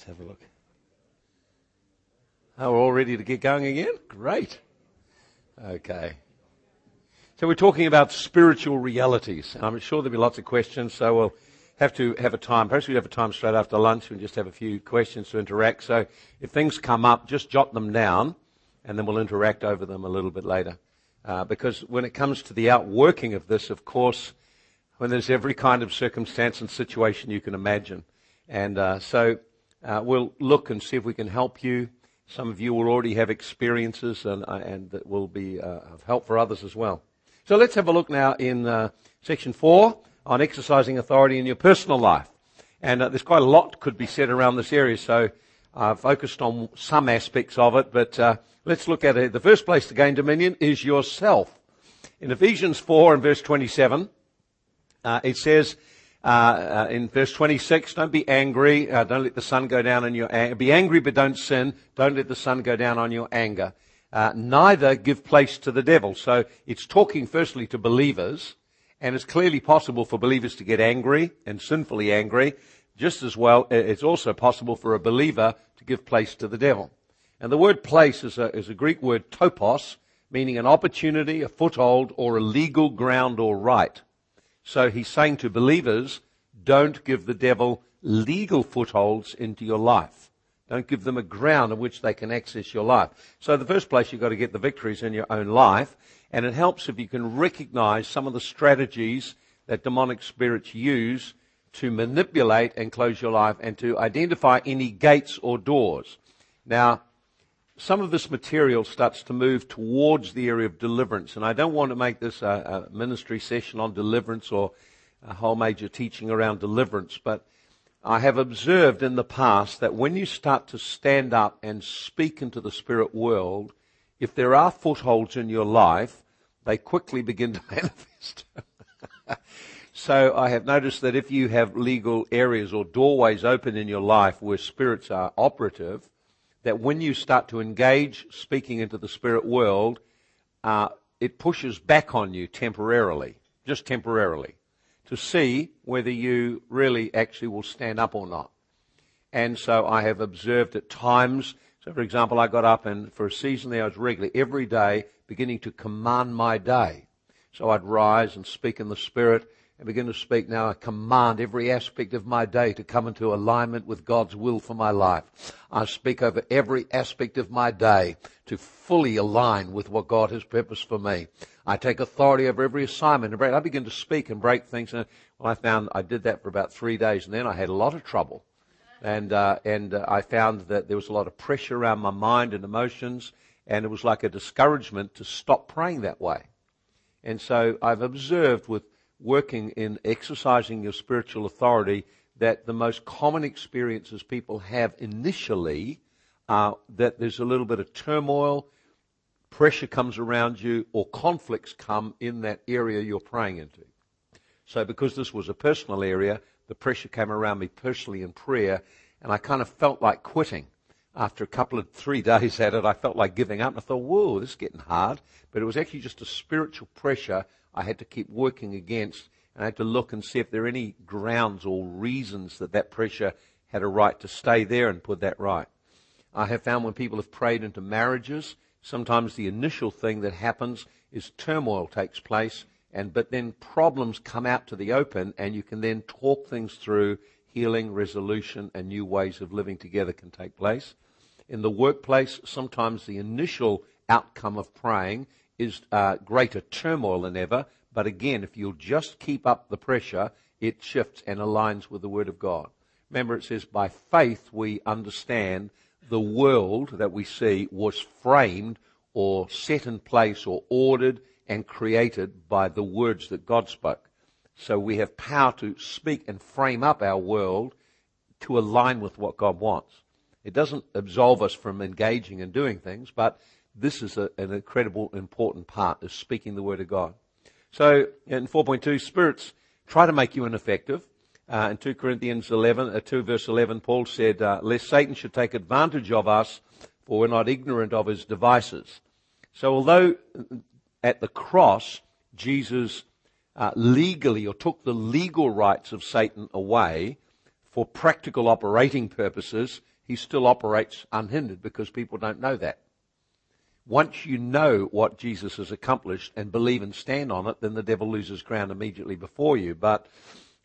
Let's have a look. Oh, we're all ready to get going again? Great. Okay. So we're talking about spiritual realities. I'm sure there'll be lots of questions, so we'll have to have a time. Perhaps we have a time straight after lunch and just have a few questions to interact. So if things come up, just jot them down and then we'll interact over them a little bit later. Uh, because when it comes to the outworking of this, of course, when there's every kind of circumstance and situation you can imagine. And uh, so uh, we'll look and see if we can help you. Some of you will already have experiences and, uh, and that will be uh, of help for others as well. So let's have a look now in uh, section four on exercising authority in your personal life. And uh, there's quite a lot could be said around this area, so I've focused on some aspects of it, but let's look at it. The first place to gain dominion is yourself. In Ephesians 4 and verse 27, uh, it says, uh, in verse 26, don't be angry, don't let the sun go down on your anger. Be angry but don't sin. Don't let the sun go down on your anger uh, neither give place to the devil. So it's talking firstly to believers, and it's clearly possible for believers to get angry and sinfully angry. Just as well, it's also possible for a believer to give place to the devil. And the word place is a, is a Greek word topos, meaning an opportunity, a foothold, or a legal ground or right. So he's saying to believers, don't give the devil legal footholds into your life. Don't give them a ground on which they can access your life. So the first place you've got to get the victories in your own life. And it helps if you can recognize some of the strategies that demonic spirits use to manipulate and close your life and to identify any gates or doors. Now, some of this material starts to move towards the area of deliverance. And I don't want to make this a, a ministry session on deliverance or a whole major teaching around deliverance, but I have observed in the past that when you start to stand up and speak into the spirit world, if there are footholds in your life, they quickly begin to manifest. so I have noticed that if you have legal areas or doorways open in your life where spirits are operative, that when you start to engage speaking into the spirit world, uh, it pushes back on you temporarily, just temporarily to see whether you really actually will stand up or not. And so I have observed at times, so for example, I got up and for a season there I was regularly every day beginning to command my day. So I'd rise and speak in the Spirit and begin to speak now. I command every aspect of my day to come into alignment with God's will for my life. I speak over every aspect of my day to fully align with what God has purposed for me. I take authority over every assignment and break. I begin to speak and break things. And well, I found I did that for about three days, and then I had a lot of trouble. And uh, and uh, I found that there was a lot of pressure around my mind and emotions, and it was like a discouragement to stop praying that way. And so I've observed with working in exercising your spiritual authority that the most common experiences people have initially are that there's a little bit of turmoil, pressure comes around you, or conflicts come in that area you're praying into. So because this was a personal area, the pressure came around me personally in prayer, and I kind of felt like quitting. After a couple of three days at it, I felt like giving up. And I thought, whoa, this is getting hard. But it was actually just a spiritual pressure I had to keep working against. And I had to look and see if there are any grounds or reasons that that pressure had a right to stay there and put that right. I have found when people have prayed into marriages, sometimes the initial thing that happens is turmoil takes place, and but then problems come out to the open, and you can then talk things through. Healing, resolution, and new ways of living together can take place. In the workplace, sometimes the initial outcome of praying is uh, greater turmoil than ever. But again, if you'll just keep up the pressure, it shifts and aligns with the Word of God. Remember, it says, by faith we understand the world that we see was framed or set in place or ordered and created by the words that God spoke. So we have power to speak and frame up our world to align with what God wants. It doesn't absolve us from engaging and doing things, but this is a, an incredible important part of speaking the word of God. So in 4.2, spirits try to make you ineffective. Uh, in 2 Corinthians 11, uh, 2 verse 11, Paul said, uh, lest Satan should take advantage of us, for we're not ignorant of his devices. So although at the cross, Jesus uh, legally or took the legal rights of Satan away for practical operating purposes, he still operates unhindered because people don't know that. Once you know what Jesus has accomplished and believe and stand on it, then the devil loses ground immediately before you. But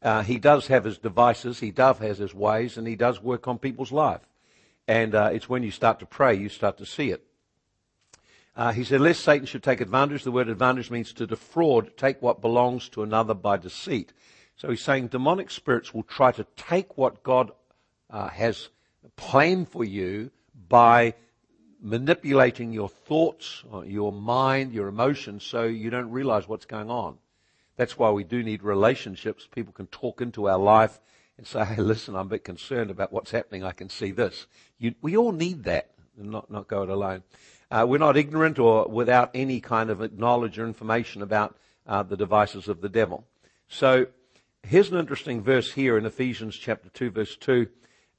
uh, he does have his devices, he does have his ways, and he does work on people's life. And uh, it's when you start to pray, you start to see it. Uh, he said, lest Satan should take advantage. The word advantage means to defraud, take what belongs to another by deceit. So he's saying demonic spirits will try to take what God uh, has planned for you by manipulating your thoughts, uh, your mind, your emotions, so you don't realize what's going on. That's why we do need relationships. People can talk into our life and say, hey, listen, I'm a bit concerned about what's happening. I can see this. You, we all need that not, not go it alone. Uh, we're not ignorant or without any kind of knowledge or information about uh, the devices of the devil. So here's an interesting verse here in Ephesians chapter 2 verse 2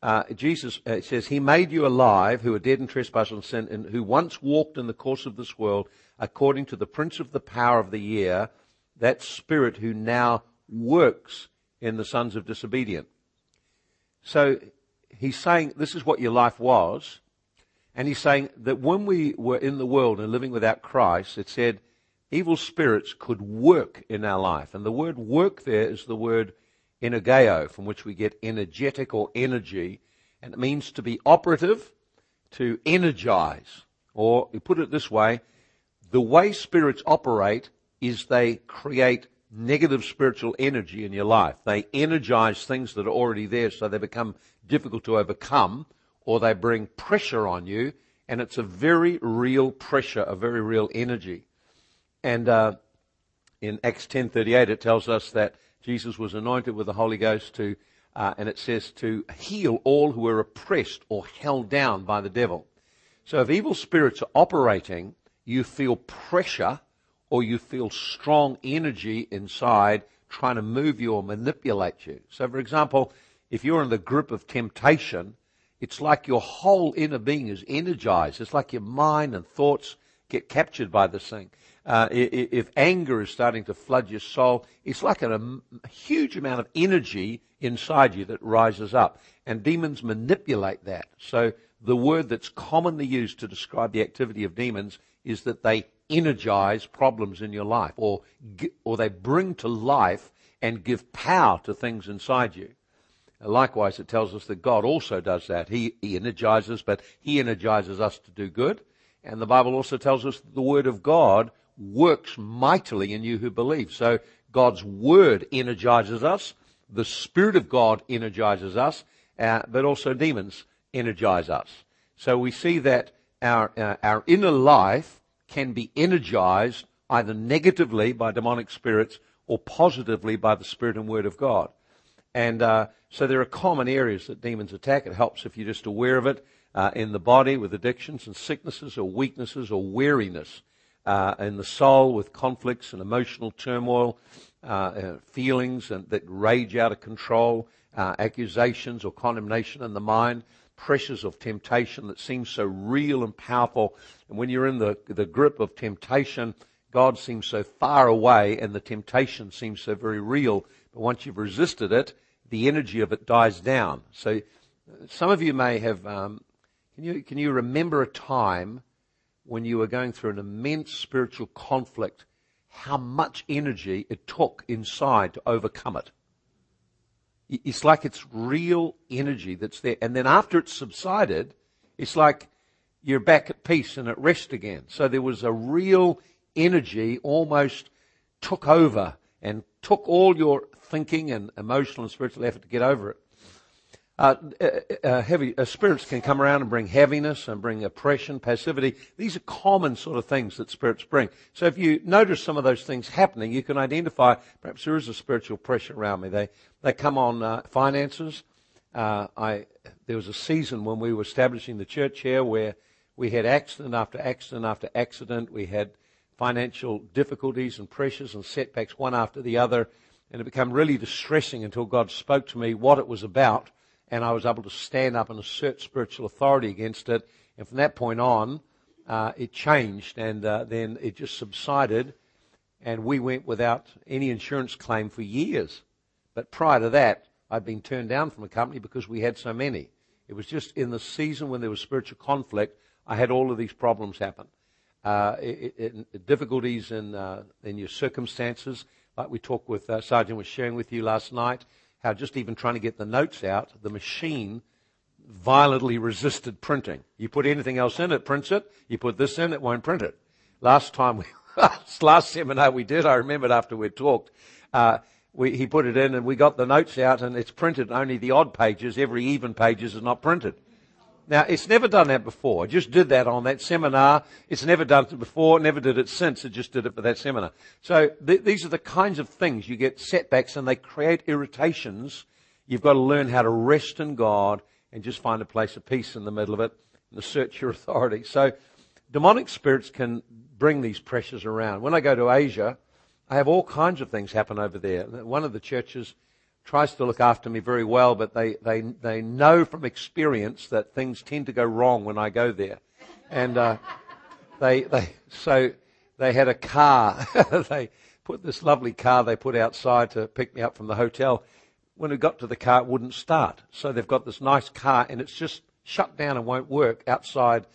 uh, Jesus uh, says, He made you alive who are dead in trespass and sin, and who once walked in the course of this world according to the prince of the power of the air, that spirit who now works in the sons of disobedience. So he's saying this is what your life was, and he's saying that when we were in the world and living without Christ, it said evil spirits could work in our life. And the word work there is the word energeo, from which we get energetic or energy, and it means to be operative, to energize. Or, you put it this way, the way spirits operate is they create negative spiritual energy in your life. They energize things that are already there so they become difficult to overcome, or they bring pressure on you, and it's a very real pressure, a very real energy. And uh, in Acts 10:38, it tells us that Jesus was anointed with the Holy Ghost to, uh, and it says to heal all who are oppressed or held down by the devil. So if evil spirits are operating, you feel pressure or you feel strong energy inside trying to move you or manipulate you. So for example, if you're in the grip of temptation, it's like your whole inner being is energized. It's like your mind and thoughts get captured by this thing uh, if anger is starting to flood your soul, it's like a, huge amount of energy inside you that rises up. And demons manipulate that. So the word that's commonly used to describe the activity of demons is that they energize problems in your life or, or they bring to life and give power to things inside you. Likewise, it tells us that God also does that. He, he energizes, but He energizes us to do good. And the Bible also tells us that the Word of God works mightily in you who believe. So God's Word energizes us. The Spirit of God energizes us, uh, but also demons energize us. So we see that our, uh, our inner life can be energized either negatively by demonic spirits or positively by the Spirit and Word of God. And uh, so there are common areas that demons attack. It helps if you're just aware of it uh, in the body with addictions and sicknesses or weaknesses or weariness uh, in the soul with conflicts and emotional turmoil, uh, uh, feelings and, that rage out of control, uh, accusations or condemnation in the mind, pressures of temptation that seem so real and powerful. And when you're in the, the grip of temptation, God seems so far away and the temptation seems so very real. But once you've resisted it, the energy of it dies down. So some of you may have, um, can you, can you remember a time when you were going through an immense spiritual conflict, how much energy it took inside to overcome it. It's like it's real energy that's there. And then after it's subsided, it's like you're back at peace and at rest again. So there was a real energy almost took over and took all your thinking and emotional and spiritual effort to get over it. Uh, uh, uh, heavy uh, spirits can come around and bring heaviness and bring oppression, passivity. These are common sort of things that spirits bring. So if you notice some of those things happening, you can identify perhaps there is a spiritual pressure around me. They they come on uh, finances. Uh, I there was a season when we were establishing the church here where we had accident after accident after accident. We had financial difficulties and pressures and setbacks one after the other, and it became really distressing until God spoke to me what it was about and I was able to stand up and assert spiritual authority against it. And from that point on, uh, it changed, and uh, then it just subsided, and we went without any insurance claim for years. But prior to that, I'd been turned down from a company because we had so many. It was just in the season when there was spiritual conflict, I had all of these problems happen. Uh, it, it, difficulties in, uh, in your circumstances, like we talked with uh, Sergeant was sharing with you last night, how just even trying to get the notes out, the machine violently resisted printing. You put anything else in, it prints it. You put this in, it won't print it. Last time we, last seminar we did, I remembered after we'd talked, uh, we, he put it in and we got the notes out and it's printed only the odd pages. Every even pages is not printed. Now, it's never done that before. It just did that on that seminar. It's never done it before, never did it since. It just did it for that seminar. So th- these are the kinds of things you get setbacks and they create irritations. You've got to learn how to rest in God and just find a place of peace in the middle of it and assert your authority. So demonic spirits can bring these pressures around. When I go to Asia, I have all kinds of things happen over there. One of the churches tries to look after me very well, but they, they, they know from experience that things tend to go wrong when I go there. And, uh, they, they, so they had a car. they put this lovely car they put outside to pick me up from the hotel. When we got to the car, it wouldn't start. So they've got this nice car and it's just shut down and won't work outside.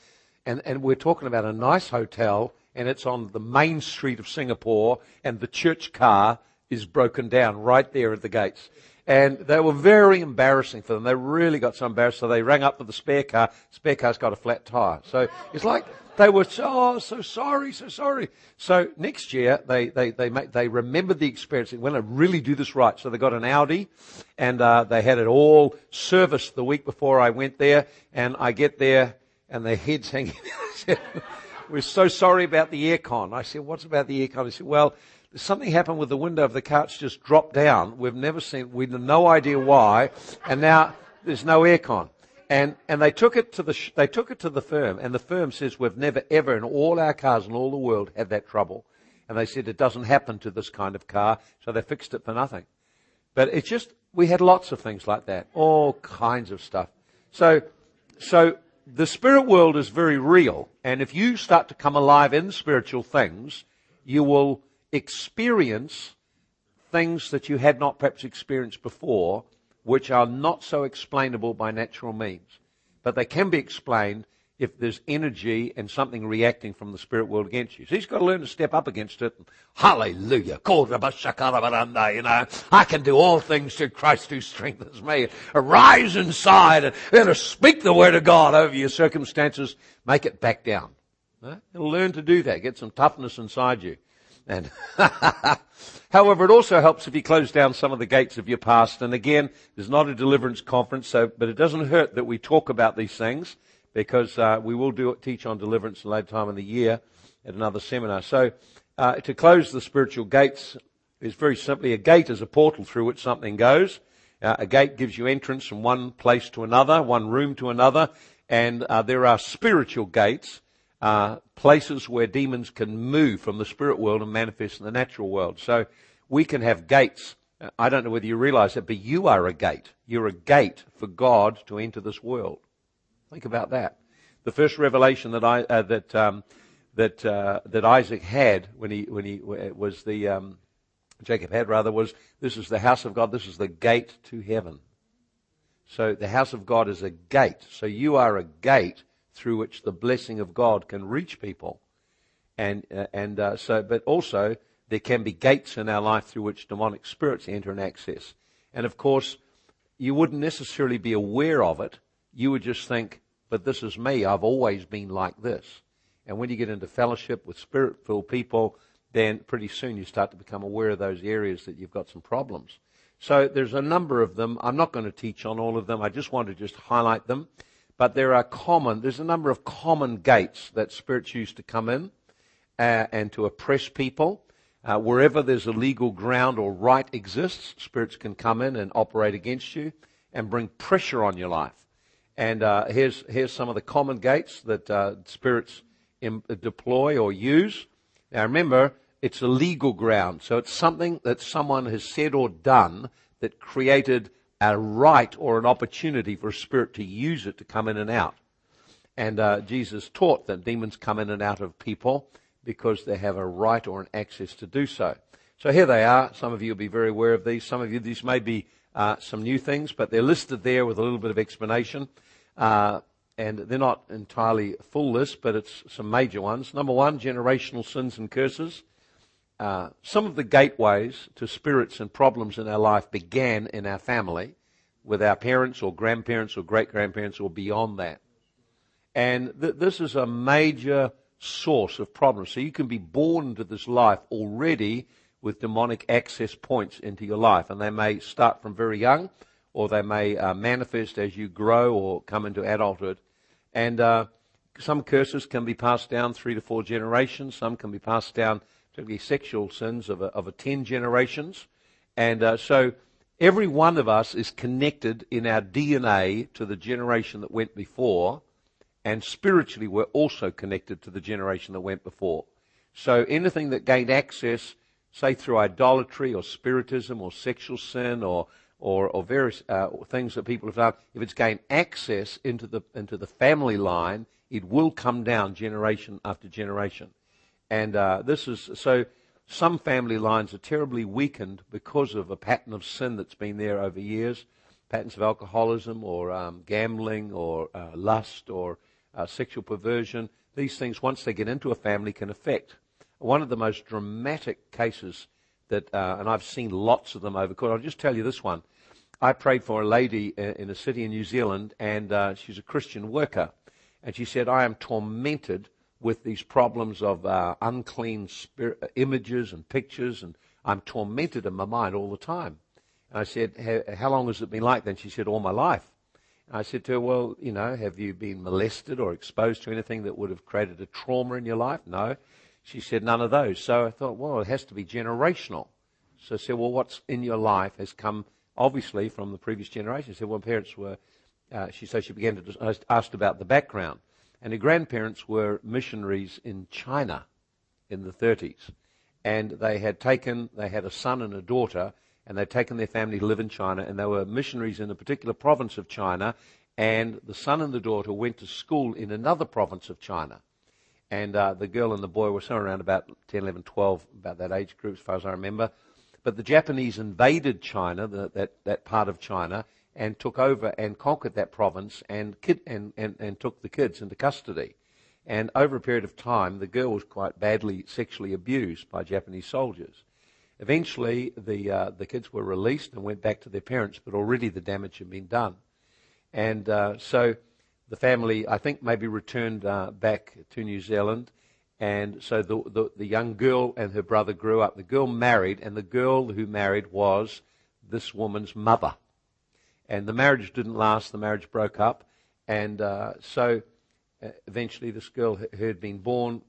And, and we're talking about a nice hotel and it's on the main street of Singapore and the church car is broken down right there at the gates. And they were very embarrassing for them. They really got so embarrassed, so they rang up for the spare car. Spare car's got a flat tire. So it's like they were so, oh, so sorry, so sorry. So next year, they, they, they, make, they remembered the experience. They went to really do this right. So they got an Audi, and uh, they had it all serviced the week before I went there. And I get there, and their heads hanging. We're so sorry about the aircon. I said, what's about the aircon? He said, well, something happened with the window of the. It's just dropped down. We've never seen, we have no idea why. And now there's no aircon. And, and they took it to the, they took it to the firm and the firm says we've never ever in all our cars in all the world had that trouble. And they said it doesn't happen to this kind of car. So they fixed it for nothing. But it's just, we had lots of things like that. All kinds of stuff. So, so the spirit world is very real. And if you start to come alive in spiritual things, you will experience things that you had not perhaps experienced before, which are not so explainable by natural means. But they can be explained if there's energy and something reacting from the spirit world against you. So he's got to learn to step up against it. Hallelujah. You know, I can do all things through Christ who strengthens me. Arise inside and, and speak the word of God over your circumstances. Make it back down. He'll learn to do that. Get some toughness inside you. And however, it also helps if you close down some of the gates of your past. And again, there's not a deliverance conference, so but it doesn't hurt that we talk about these things because uh, we will do teach on deliverance later time in the year at another seminar. So uh, to close the spiritual gates is very simply a gate is a portal through which something goes. Uh, a gate gives you entrance from one place to another, one room to another, and uh, there are spiritual gates uh, places where demons can move from the spirit world and manifest in the natural world. So we can have gates. I don't know whether you realize it, but you are a gate. You're a gate for God to enter this world. Think about that. The first revelation that I uh, that um, that uh, that Isaac had when he when he was the um, Jacob had rather was this is the house of God. This is the gate to heaven. So the house of God is a gate. So you are a gate through which the blessing of God can reach people. And, uh, and uh, so, but also there can be gates in our life through which demonic spirits enter and access. And of course, you wouldn't necessarily be aware of it. You would just think, but this is me. I've always been like this. And when you get into fellowship with spirit filled people, then pretty soon you start to become aware of those areas that you've got some problems. So there's a number of them. I'm not going to teach on all of them. I just want to just highlight them. But there are common, there's a number of common gates that spirits use to come in uh, and to oppress people. Uh, wherever there's a legal ground or right exists, spirits can come in and operate against you and bring pressure on your life. And uh, here's here's some of the common gates that uh, spirits Im- deploy or use. Now remember, it's a legal ground, so it's something that someone has said or done that created a right or an opportunity for a spirit to use it to come in and out. And uh, Jesus taught that demons come in and out of people because they have a right or an access to do so. So here they are. Some of you will be very aware of these. Some of you, these may be uh, some new things, but they're listed there with a little bit of explanation. Uh, and they're not entirely full list, but it's some major ones. Number one, generational sins and curses. Uh, some of the gateways to spirits and problems in our life began in our family with our parents or grandparents or great grandparents or beyond that. And th- this is a major source of problems. So you can be born into this life already with demonic access points into your life. And they may start from very young or they may uh, manifest as you grow or come into adulthood. And uh, some curses can be passed down three to four generations. Some can be passed down, particularly sexual sins, of a, of a ten generations. And uh, so every one of us is connected in our DNA to the generation that went before. And spiritually, we're also connected to the generation that went before. So anything that gained access, say through idolatry or spiritism or sexual sin or or, or various uh, things that people have done, if it's gained access into the, into the family line, it will come down generation after generation. And uh, this is so. Some family lines are terribly weakened because of a pattern of sin that's been there over years, patterns of alcoholism or um, gambling or uh, lust or uh, sexual perversion. These things, once they get into a family, can affect. One of the most dramatic cases that, uh, and I've seen lots of them over court. I'll just tell you this one. I prayed for a lady in a city in New Zealand, and uh, she's a Christian worker. And she said, I am tormented with these problems of uh, unclean spirit, images and pictures, and I'm tormented in my mind all the time. And I said, How long has it been like then? She said, All my life. And I said to her, Well, you know, have you been molested or exposed to anything that would have created a trauma in your life? No. She said, None of those. So I thought, Well, it has to be generational. So I said, Well, what's in your life has come obviously from the previous generation. She said, well, parents were, uh, she said she began to ask about the background. And her grandparents were missionaries in China in the 30s. And they had taken, they had a son and a daughter, and they'd taken their family to live in China, and they were missionaries in a particular province of China, and the son and the daughter went to school in another province of China. And uh, the girl and the boy were somewhere around about 10, 11, 12, about that age group, as far as I remember. But the Japanese invaded China, the, that, that part of China, and took over and conquered that province and, kid, and, and, and took the kids into custody. And over a period of time, the girl was quite badly sexually abused by Japanese soldiers. Eventually, the, uh, the kids were released and went back to their parents, but already the damage had been done. And uh, so the family, I think, maybe returned uh, back to New Zealand and so the, the, the, young girl and her brother grew up. The girl married, and the girl who married was this woman's mother. And the marriage didn't last, the marriage broke up. And uh, so uh, eventually this girl who had been born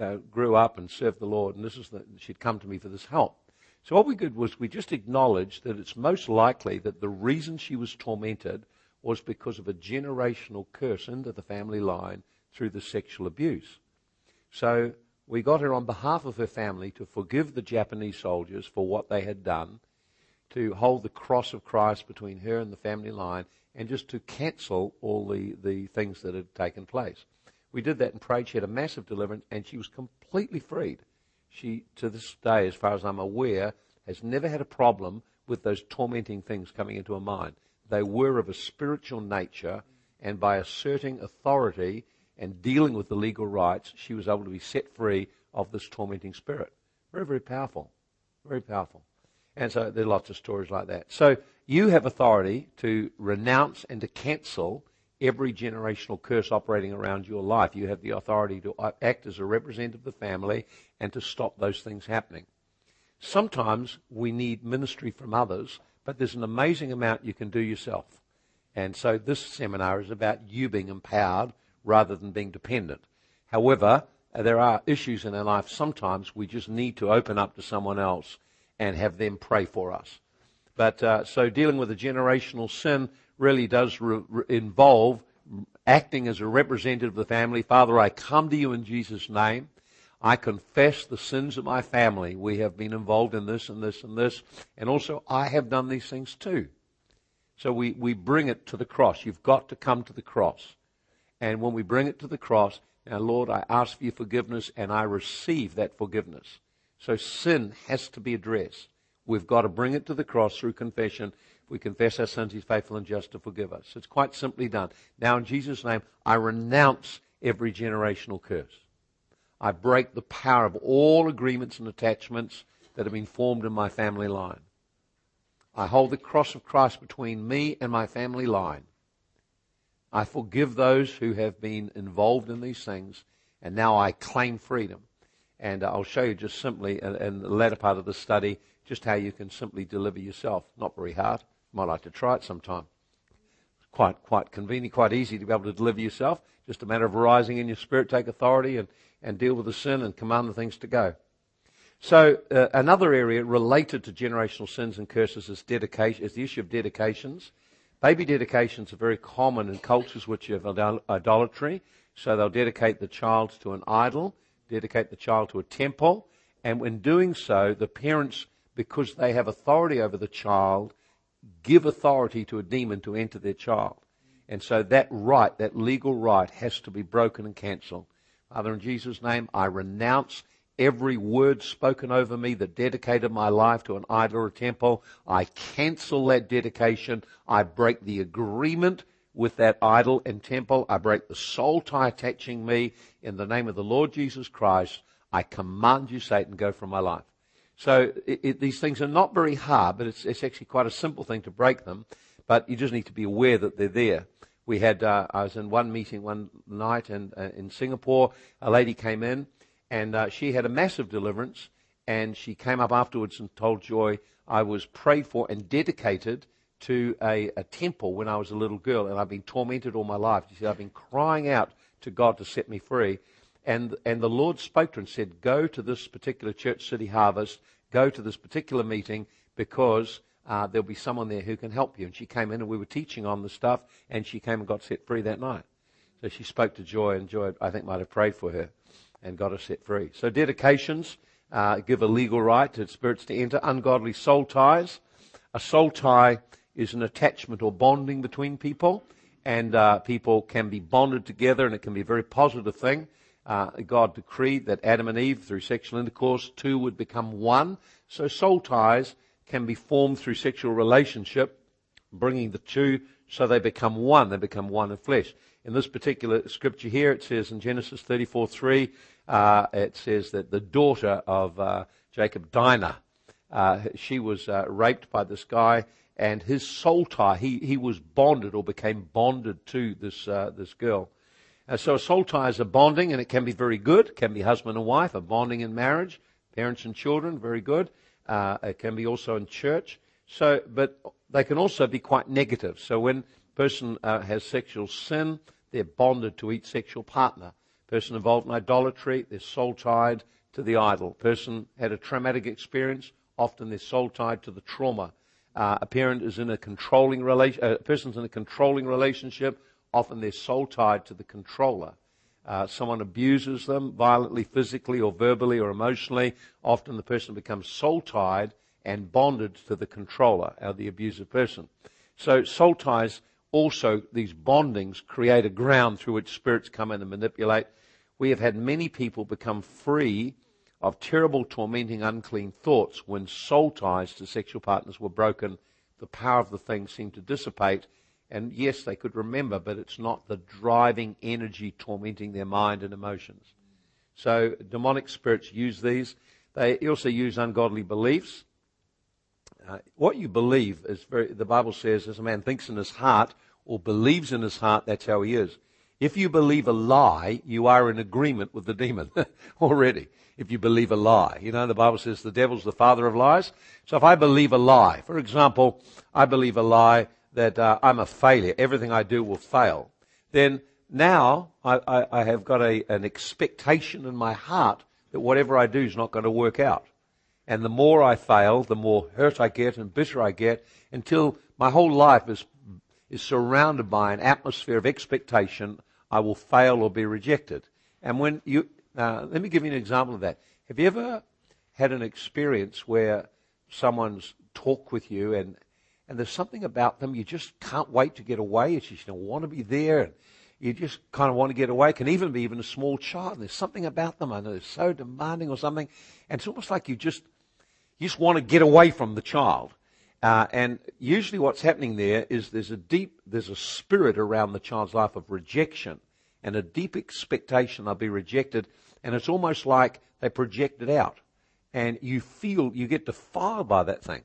uh, grew up and served the Lord. And this is the, she'd come to me for this help. So what we did was we just acknowledged that it's most likely that the reason she was tormented was because of a generational curse into the family line through the sexual abuse. So we got her on behalf of her family to forgive the Japanese soldiers for what they had done, to hold the cross of Christ between her and the family line, and just to cancel all the, the things that had taken place. We did that and prayed. She had a massive deliverance, and she was completely freed. She, to this day, as far as I'm aware, has never had a problem with those tormenting things coming into her mind. They were of a spiritual nature, and by asserting authority and dealing with the legal rights, she was able to be set free of this tormenting spirit. Very, very powerful. Very powerful. And so there are lots of stories like that. So you have authority to renounce and to cancel every generational curse operating around your life. You have the authority to act as a representative of the family and to stop those things happening. Sometimes we need ministry from others, but there's an amazing amount you can do yourself. And so this seminar is about you being empowered rather than being dependent. However, there are issues in our life sometimes we just need to open up to someone else and have them pray for us. But uh, so dealing with a generational sin really does re- re- involve acting as a representative of the family. Father, I come to you in Jesus' name. I confess the sins of my family. We have been involved in this and this and this. And also, I have done these things too. So we, we bring it to the cross. You've got to come to the cross. And when we bring it to the cross, now, Lord, I ask for your forgiveness and I receive that forgiveness. So sin has to be addressed. We've got to bring it to the cross through confession. If we confess our sins, He's faithful and just to forgive us. It's quite simply done. Now, in Jesus' name, I renounce every generational curse. I break the power of all agreements and attachments that have been formed in my family line. I hold the cross of Christ between me and my family line. I forgive those who have been involved in these things, and now I claim freedom. And I'll show you just simply in the latter part of the study just how you can simply deliver yourself. Not very hard. Might like to try it sometime. Quite, quite convenient, quite easy to be able to deliver yourself. Just a matter of rising in your spirit, take authority, and, and deal with the sin and command the things to go. So uh, another area related to generational sins and curses is dedication, is the issue of dedications. Baby dedications are very common in cultures which have idolatry. So they'll dedicate the child to an idol, dedicate the child to a temple, and when doing so, the parents, because they have authority over the child, give authority to a demon to enter their child. And so that right, that legal right, has to be broken and cancelled. Father, in Jesus' name, I renounce every word spoken over me that dedicated my life to an idol or a temple, I cancel that dedication. I break the agreement with that idol and temple. I break the soul tie attaching me in the name of the Lord Jesus Christ. I command you, Satan, go from my life. So it, it, these things are not very hard, but it's, it's, actually quite a simple thing to break them. But you just need to be aware that they're there. We had uh, I was in one meeting one night in, uh, in Singapore. A lady came in and uh, she had a massive deliverance. And she came up afterwards and told Joy, I was prayed for and dedicated to a, a temple when I was a little girl, and I've been tormented all my life. She said, I've been crying out to God to set me free. And, and the Lord spoke to her and said, Go to this particular church, City Harvest, go to this particular meeting because uh, there'll be someone there who can help you. And she came in and we were teaching on the stuff, and she came and got set free that night. So she spoke to Joy, and Joy, I think, might have prayed for her and got us set free. So dedications uh, give a legal right to spirits to enter. Ungodly soul ties. A soul tie is an attachment or bonding between people, and uh, people can be bonded together, and it can be a very positive thing. Uh, God decreed that Adam and Eve, through sexual intercourse, two would become one. So soul ties can be formed through sexual relationship, bringing the two so they become one. They become one in flesh. In this particular scripture here, it says in Genesis 34:3, uh, it says that the daughter of uh, Jacob, Dinah, uh, she was uh, raped by this guy, and his soul tie, he, he was bonded or became bonded to this, uh, this girl. Uh, so a soul tie is a bonding, and it can be very good. It can be husband and wife, a bonding in marriage, parents and children, very good. it can be also in church. So, but they can also be quite negative. So when a person has sexual sin, they're bonded to each sexual partner. Person involved in idolatry, they're soul tied to the idol. Person had a traumatic experience, often they're soul tied to the trauma. Uh, a parent is in a controlling relation, a uh, person's in a controlling relationship, often they're soul tied to the controller. Uh, someone abuses them violently, physically, or verbally, or emotionally. Often the person becomes soul tied and bonded to the controller, or the abusive person. So soul ties also, these bondings create a ground through which spirits come in and manipulate. We have had many people become free of terrible, tormenting, unclean thoughts when soul ties to sexual partners were broken. The power of the thing seemed to dissipate. And yes, they could remember, but it's not the driving energy tormenting their mind and emotions. So demonic spirits use these. They also use ungodly beliefs. Uh, what you believe is very, the Bible says, as a man thinks in his heart or believes in his heart, that's how he is. If you believe a lie, you are in agreement with the demon already. If you believe a lie. You know, the Bible says the devil's the father of lies. So if I believe a lie, for example, I believe a lie that uh, I'm a failure, everything I do will fail, then now I, I, I have got a, an expectation in my heart that whatever I do is not going to work out. And the more I fail, the more hurt I get and bitter I get until my whole life is, is surrounded by an atmosphere of expectation I will fail or be rejected. And when you, uh, let me give you an example of that. Have you ever had an experience where someone's talked with you and, and there's something about them you just can't wait to get away. It's just you want to be there and you just kind of want to get away. It can even be even a small child. There's something about them. I know they're so demanding or something. And it's almost like you just You just want to get away from the child. Uh, and usually what's happening there is there's a deep, there's a spirit around the child's life of rejection and a deep expectation they'll be rejected. And it's almost like they project it out. And you feel, you get defiled by that thing.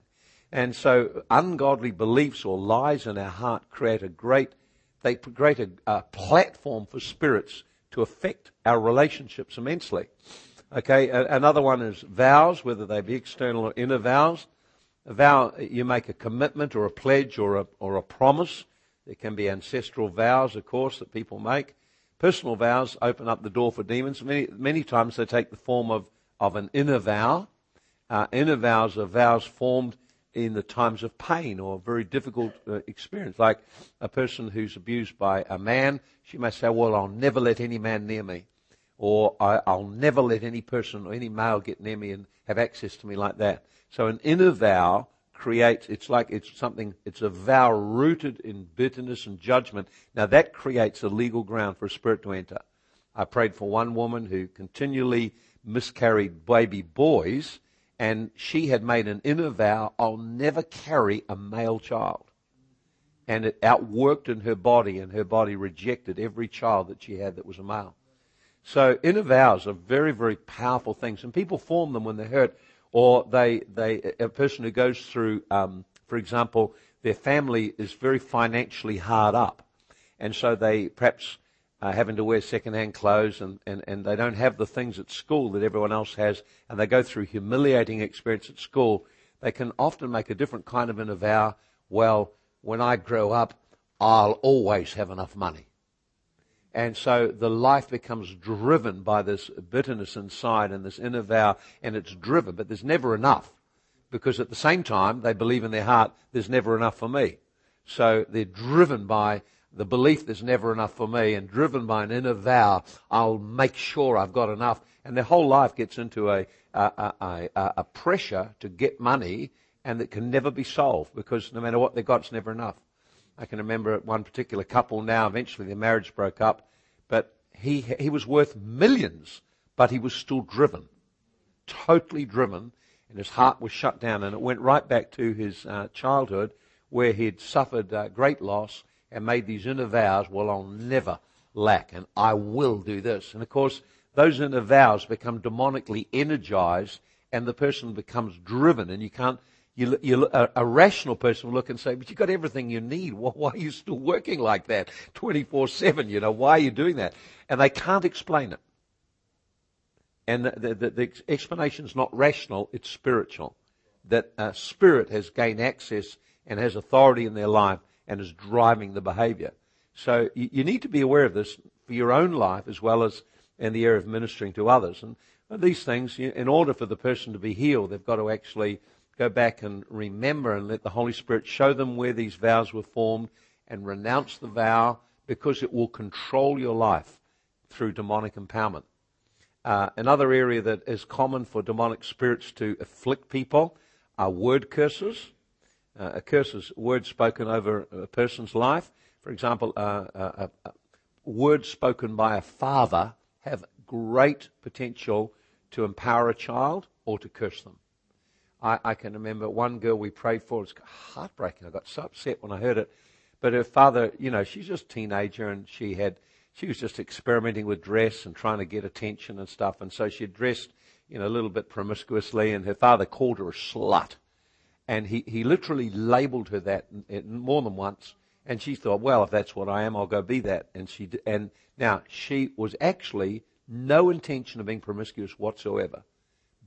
And so ungodly beliefs or lies in our heart create a great, they create a, a platform for spirits to affect our relationships immensely. Okay, another one is vows, whether they be external or inner vows. Vow, you make a commitment or a pledge or a, or a promise. There can be ancestral vows, of course, that people make. Personal vows open up the door for demons. Many, many times they take the form of, of an inner vow. Uh, inner vows are vows formed in the times of pain or very difficult uh, experience. Like a person who's abused by a man, she may say, well, I'll never let any man near me. Or I'll never let any person or any male get near me and have access to me like that. So an inner vow creates, it's like it's something, it's a vow rooted in bitterness and judgment. Now that creates a legal ground for a spirit to enter. I prayed for one woman who continually miscarried baby boys and she had made an inner vow, I'll never carry a male child. And it outworked in her body, and her body rejected every child that she had that was a male. So inner vows are very, very powerful things, and people form them when they're hurt, or they, they, a person who goes through, um, for example, their family is very financially hard up, and so they perhaps uh, having to wear second-hand clothes and, and, and they don't have the things at school that everyone else has and they go through humiliating experience at school, they can often make a different kind of an vow, well, when I grow up, I'll always have enough money. And so the life becomes driven by this bitterness inside and this inner vow, and it's driven, but there's never enough. Because at the same time, they believe in their heart, there's never enough for me. So they're driven by the belief there's never enough for me and driven by an inner vow, I'll make sure I've got enough. And their whole life gets into a, a, a, a, pressure to get money and that can never be solved because no matter what they've got, it's never enough. I can remember one particular couple now, eventually their marriage broke up, but he, he was worth millions, but he was still driven. Totally driven, and his heart was shut down, and it went right back to his uh, childhood where he'd suffered uh, great loss and made these inner vows, well, I'll never lack and I will do this. And of course, those inner vows become demonically energized and the person becomes driven and you can't, you, you, a, a, rational person will look and say, but you've got everything you need. Why, why are you still working like that 24-7? You know, why are you doing that? And they can't explain it. And the, the, the explanation is not rational, it's spiritual. That a spirit has gained access and has authority in their life and is driving the behavior. So you, you need to be aware of this for your own life as well as in the area of ministering to others. And these things, in order for the person to be healed, they've got to actually go back and remember and let the Holy Spirit show them where these vows were formed and renounce the vow because it will control your life through demonic empowerment. Uh, another area that is common for demonic spirits to afflict people are word curses uh, a curse is words spoken over a person's life. For example, uh, uh, uh, words spoken by a father have great potential to empower a child or to curse them. I, I can remember one girl we prayed for. It's heartbreaking. I got so upset when I heard it. But her father, you know, she's just a teenager and she had, she was just experimenting with dress and trying to get attention and stuff. And so she dressed, you know, a little bit promiscuously and her father called her a slut. And he, he literally labeled her that more than once. And she thought, well, if that's what I am, I'll go be that. And she, and now she was actually no intention of being promiscuous whatsoever.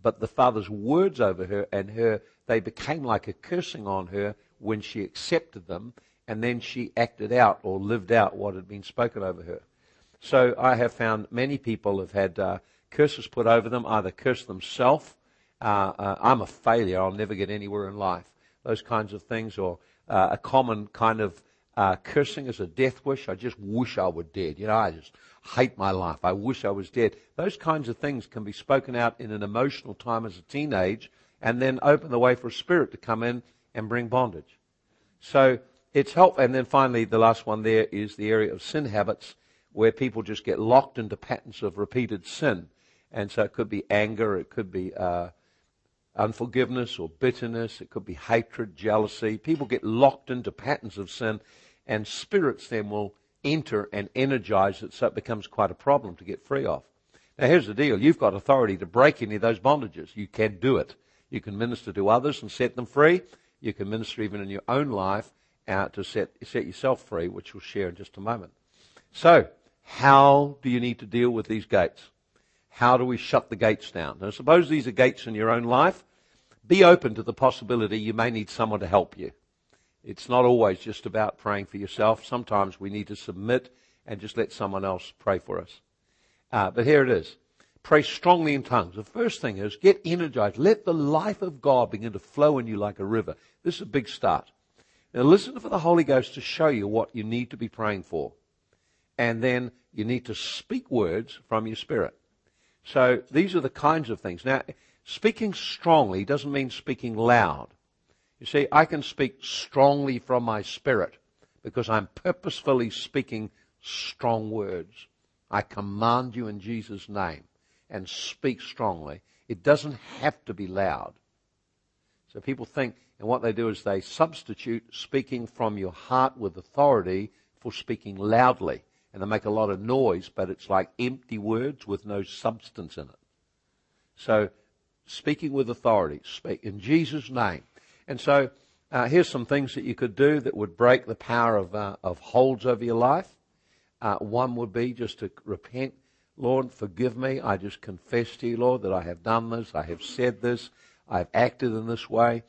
But the father's words over her and her, they became like a cursing on her when she accepted them. And then she acted out or lived out what had been spoken over her. So I have found many people have had uh, curses put over them, either curse themselves uh, uh, I'm a failure, I'll never get anywhere in life. Those kinds of things, or uh, a common kind of uh, cursing as a death wish. I just wish I were dead. You know, I just hate my life. I wish I was dead. Those kinds of things can be spoken out in an emotional time as a teenage and then open the way for a spirit to come in and bring bondage. So it's helpful. And then finally, the last one there is the area of sin habits where people just get locked into patterns of repeated sin. And so it could be anger, it could be uh, unforgiveness or bitterness. It could be hatred, jealousy. People get locked into patterns of sin, and spirits then will enter and energize it so it becomes quite a problem to get free of. Now, here's the deal you've got authority to break any of those bondages. You can do it. You can minister to others and set them free. You can minister even in your own life uh, to set, set yourself free, which we'll share in just a moment. So, how do you need to deal with these gates? How do we shut the gates down? Now, suppose these are gates in your own life. Be open to the possibility you may need someone to help you. It's not always just about praying for yourself. Sometimes we need to submit and just let someone else pray for us. Uh, but here it is. Pray strongly in tongues. The first thing is get energized. Let the life of God begin to flow in you like a river. This is a big start. Now listen for the Holy Ghost to show you what you need to be praying for. And then you need to speak words from your spirit. So these are the kinds of things. Now, speaking strongly doesn't mean speaking loud. You see, I can speak strongly from my spirit because I'm purposefully speaking strong words. I command you in Jesus' name and speak strongly. It doesn't have to be loud. So people think, and what they do is they substitute speaking from your heart with authority for speaking loudly. And they make a lot of noise, but it's like empty words with no substance in it. So, speaking with authority, speak in Jesus' name. And so, uh, here's some things that you could do that would break the power of, uh, of holds over your life. Uh, one would be just to repent. Lord, forgive me. I just confess to you, Lord, that I have done this. I have said this. I have acted in this way.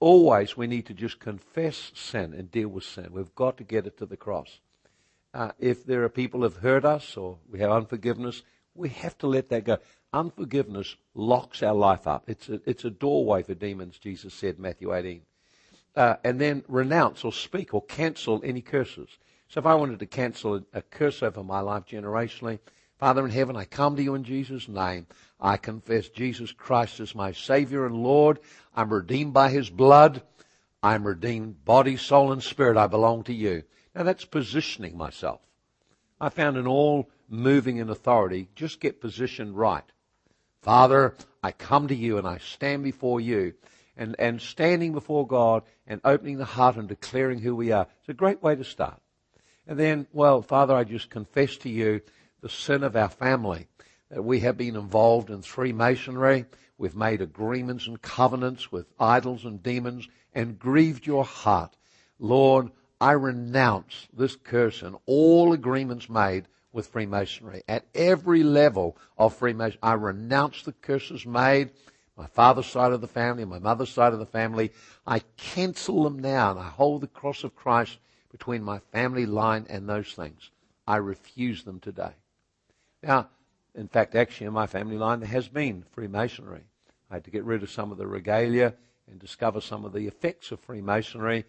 Always we need to just confess sin and deal with sin. We've got to get it to the cross. Uh, if there are people who have hurt us or we have unforgiveness, we have to let that go. Unforgiveness locks our life up. It's a, it's a doorway for demons, Jesus said, Matthew 18. Uh, and then renounce or speak or cancel any curses. So if I wanted to cancel a, a curse over my life generationally, Father in heaven, I come to you in Jesus' name. I confess Jesus Christ as my Savior and Lord. I'm redeemed by His blood. I'm redeemed body, soul, and spirit. I belong to you. Now that's positioning myself. I found in all moving in authority, just get positioned right. Father, I come to you and I stand before you. And, and standing before God and opening the heart and declaring who we are. It's a great way to start. And then, well, Father, I just confess to you the sin of our family. That we have been involved in Freemasonry. We've made agreements and covenants with idols and demons and grieved your heart. Lord, I renounce this curse and all agreements made with Freemasonry. At every level of Freemasonry, I renounce the curses made. My father's side of the family, my mother's side of the family. I cancel them now and I hold the cross of Christ between my family line and those things. I refuse them today. Now, in fact, actually, in my family line, there has been Freemasonry. I had to get rid of some of the regalia and discover some of the effects of Freemasonry,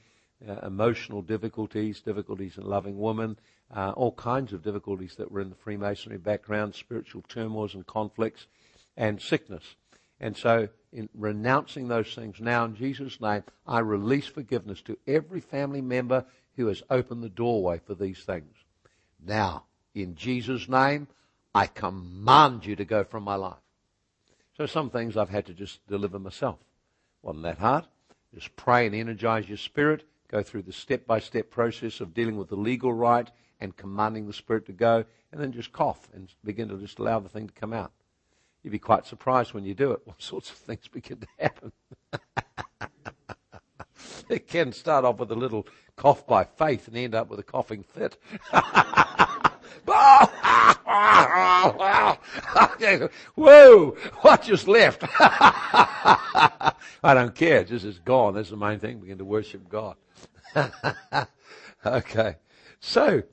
uh, emotional difficulties, difficulties in loving women, uh, all kinds of difficulties that were in the Freemasonry background, spiritual turmoils and conflicts, and sickness. And so, in renouncing those things now in Jesus' name, I release forgiveness to every family member who has opened the doorway for these things. Now, in Jesus' name, I command you to go from my life. So some things I've had to just deliver myself. Wasn't that hard? Just pray and energize your spirit. Go through the step by step process of dealing with the legal right and commanding the spirit to go. And then just cough and begin to just allow the thing to come out. You'd be quite surprised when you do it what sorts of things begin to happen. it can start off with a little cough by faith and end up with a coughing fit. Whoa! What just left? I don't care. It's just it's gone. That's the main thing. Begin to worship God. okay. So,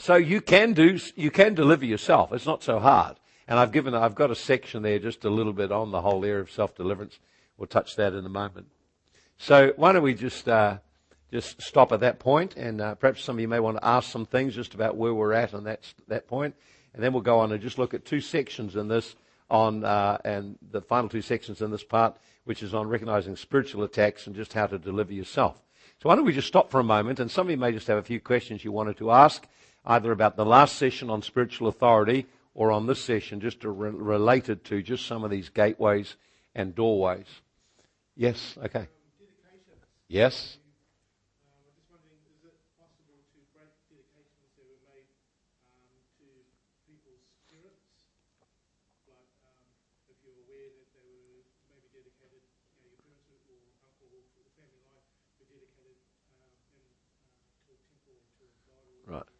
so you can do, you can deliver yourself. It's not so hard. And I've given, I've got a section there just a little bit on the whole area of self-deliverance. We'll touch that in a moment. So why don't we just, uh, just stop at that point, and uh, perhaps some of you may want to ask some things just about where we're at on that that point, and then we'll go on and just look at two sections in this on uh, and the final two sections in this part, which is on recognizing spiritual attacks and just how to deliver yourself. So why don't we just stop for a moment, and some of you may just have a few questions you wanted to ask, either about the last session on spiritual authority or on this session, just related to just some of these gateways and doorways. Yes, okay. Yes. I was just wondering, is it possible to break dedications that were made to people's spirits? Like, if you're aware that they were maybe dedicated to your friendship or family life, were dedicated to the God of God. Right.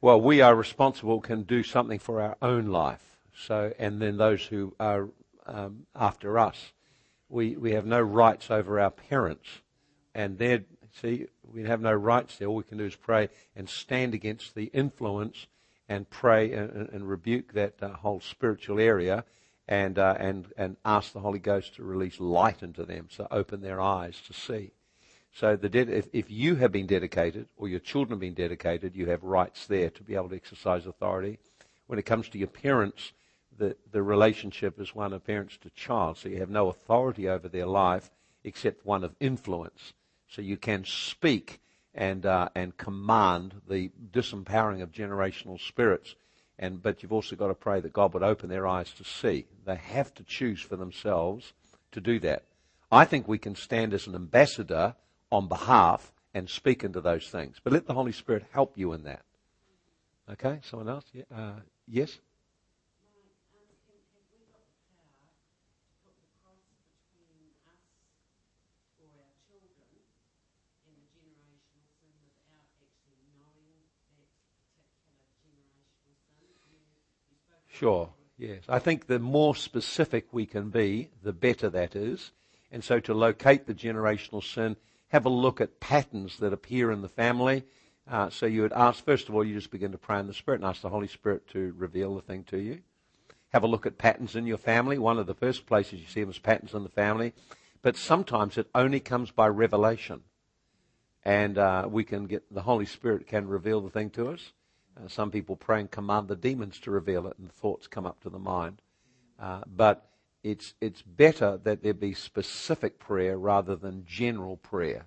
Well, we are responsible, can do something for our own life. So, and then those who are um, after us, we we have no rights over our parents, and they're see we have no rights there. All we can do is pray and stand against the influence and pray and, and rebuke that uh, whole spiritual area and, uh, and, and ask the Holy Ghost to release light into them, so open their eyes to see. So if, if you have been dedicated or your children have been dedicated, you have rights there to be able to exercise authority. When it comes to your parents, the, the relationship is one of parents to child, so you have no authority over their life except one of influence. So you can speak and, uh, and command the disempowering of generational spirits and, but you've also got to pray that God would open their eyes to see. They have to choose for themselves to do that. I think we can stand as an ambassador on behalf and speak into those things. But let the Holy Spirit help you in that. Okay, someone else? Yeah, uh, yes? Sure, yes. I think the more specific we can be, the better that is. And so to locate the generational sin, have a look at patterns that appear in the family. Uh, so you would ask, first of all, you just begin to pray in the Spirit and ask the Holy Spirit to reveal the thing to you. Have a look at patterns in your family. One of the first places you see them is patterns in the family. But sometimes it only comes by revelation. And uh, we can get, the Holy Spirit can reveal the thing to us. Uh, some people pray and command the demons to reveal it, and thoughts come up to the mind. Uh, but it's it's better that there be specific prayer rather than general prayer.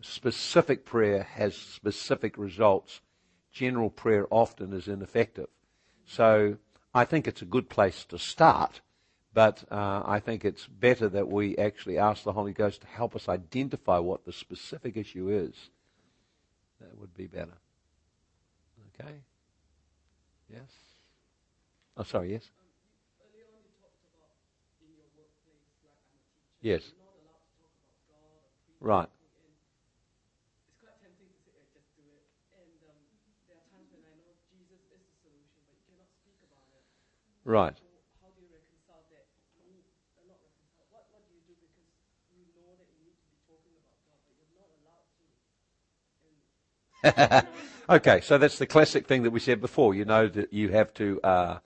Specific prayer has specific results. General prayer often is ineffective. So I think it's a good place to start, but uh, I think it's better that we actually ask the Holy Ghost to help us identify what the specific issue is. That would be better. Okay? Yes? Oh, sorry, yes? Yes. Right. It's quite tempting to say, just do it. And um, there are times when I know Jesus is the solution, but you cannot speak about it. Right. So how do you reconcile that? You, not reconcile. What, what do you do because you know that you need to be talking about God, but you're not allowed to? okay, so that's the classic thing that we said before. You know that you have to. Uh,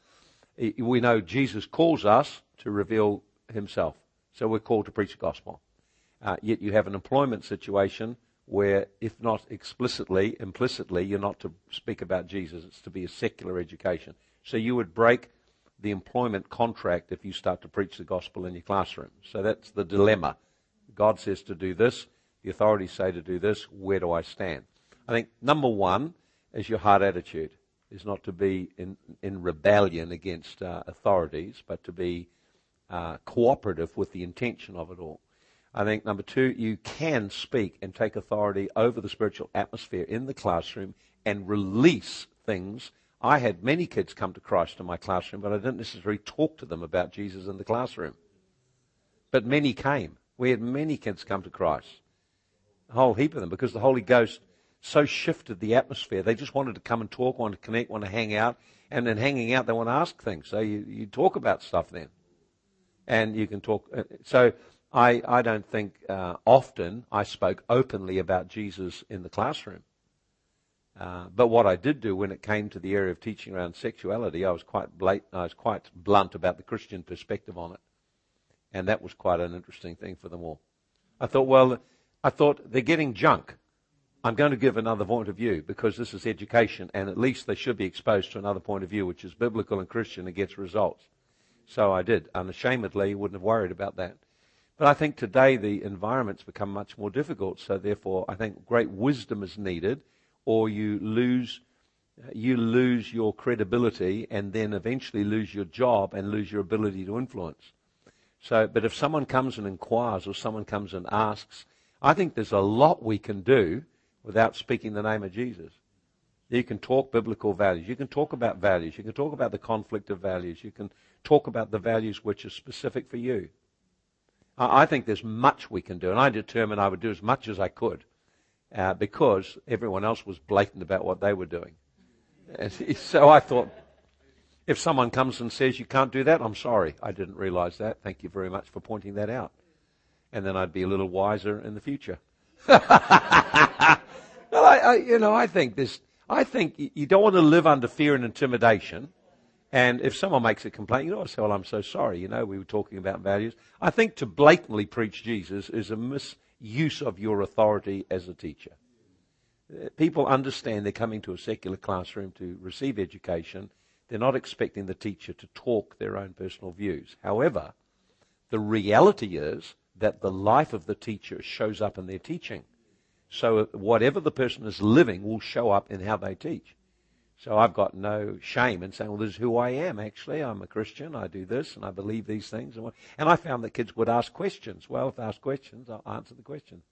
we know Jesus calls us to reveal Himself, so we're called to preach the gospel. Uh, yet you have an employment situation where, if not explicitly, implicitly, you're not to speak about Jesus. It's to be a secular education. So you would break the employment contract if you start to preach the gospel in your classroom. So that's the dilemma. God says to do this. The authorities say to do this. Where do I stand? I think number one is your heart attitude is not to be in, in rebellion against uh, authorities, but to be uh, cooperative with the intention of it all. I think number two, you can speak and take authority over the spiritual atmosphere in the classroom and release things. I had many kids come to Christ in my classroom, but I didn't necessarily talk to them about Jesus in the classroom. But many came. We had many kids come to Christ. A whole heap of them because the Holy Ghost so shifted the atmosphere. They just wanted to come and talk, want to connect, want to hang out. And then hanging out, they want to ask things. So you, you talk about stuff then. And you can talk. Uh, so I, I don't think uh, often I spoke openly about Jesus in the classroom. Uh, but what I did do when it came to the area of teaching around sexuality, I was quite blatant, I was quite blunt about the Christian perspective on it, and that was quite an interesting thing for them all. I thought, well, I thought they're getting junk. I'm going to give another point of view because this is education, and at least they should be exposed to another point of view, which is biblical and Christian and gets results. So I did. Unashamedly, wouldn't have worried about that. But I think today the environment's become much more difficult, so therefore I think great wisdom is needed, or you lose you lose your credibility and then eventually lose your job and lose your ability to influence. So, but if someone comes and inquires or someone comes and asks, I think there's a lot we can do without speaking the name of Jesus. You can talk biblical values. You can talk about values. You can talk about the conflict of values. You can talk about the values which are specific for you. I think there's much we can do, and I determined I would do as much as I could uh, because everyone else was blatant about what they were doing. And so I thought, if someone comes and says you can't do that, I'm sorry, I didn't realize that. Thank you very much for pointing that out. And then I'd be a little wiser in the future. well, I, I, you know, I think this. I think you don't want to live under fear and intimidation. And if someone makes a complaint, you know, I say, well, I'm so sorry. You know, we were talking about values. I think to blatantly preach Jesus is a misuse of your authority as a teacher. Uh, people understand they're coming to a secular classroom to receive education. They're not expecting the teacher to talk their own personal views. However, the reality is that the life of the teacher shows up in their teaching. So whatever the person is living will show up in how they teach. So I've got no shame in saying, well, this is who I am, actually. I'm a Christian. I do this and I believe these things. And I found that kids would ask questions. Well, if they ask questions, I'll answer the question.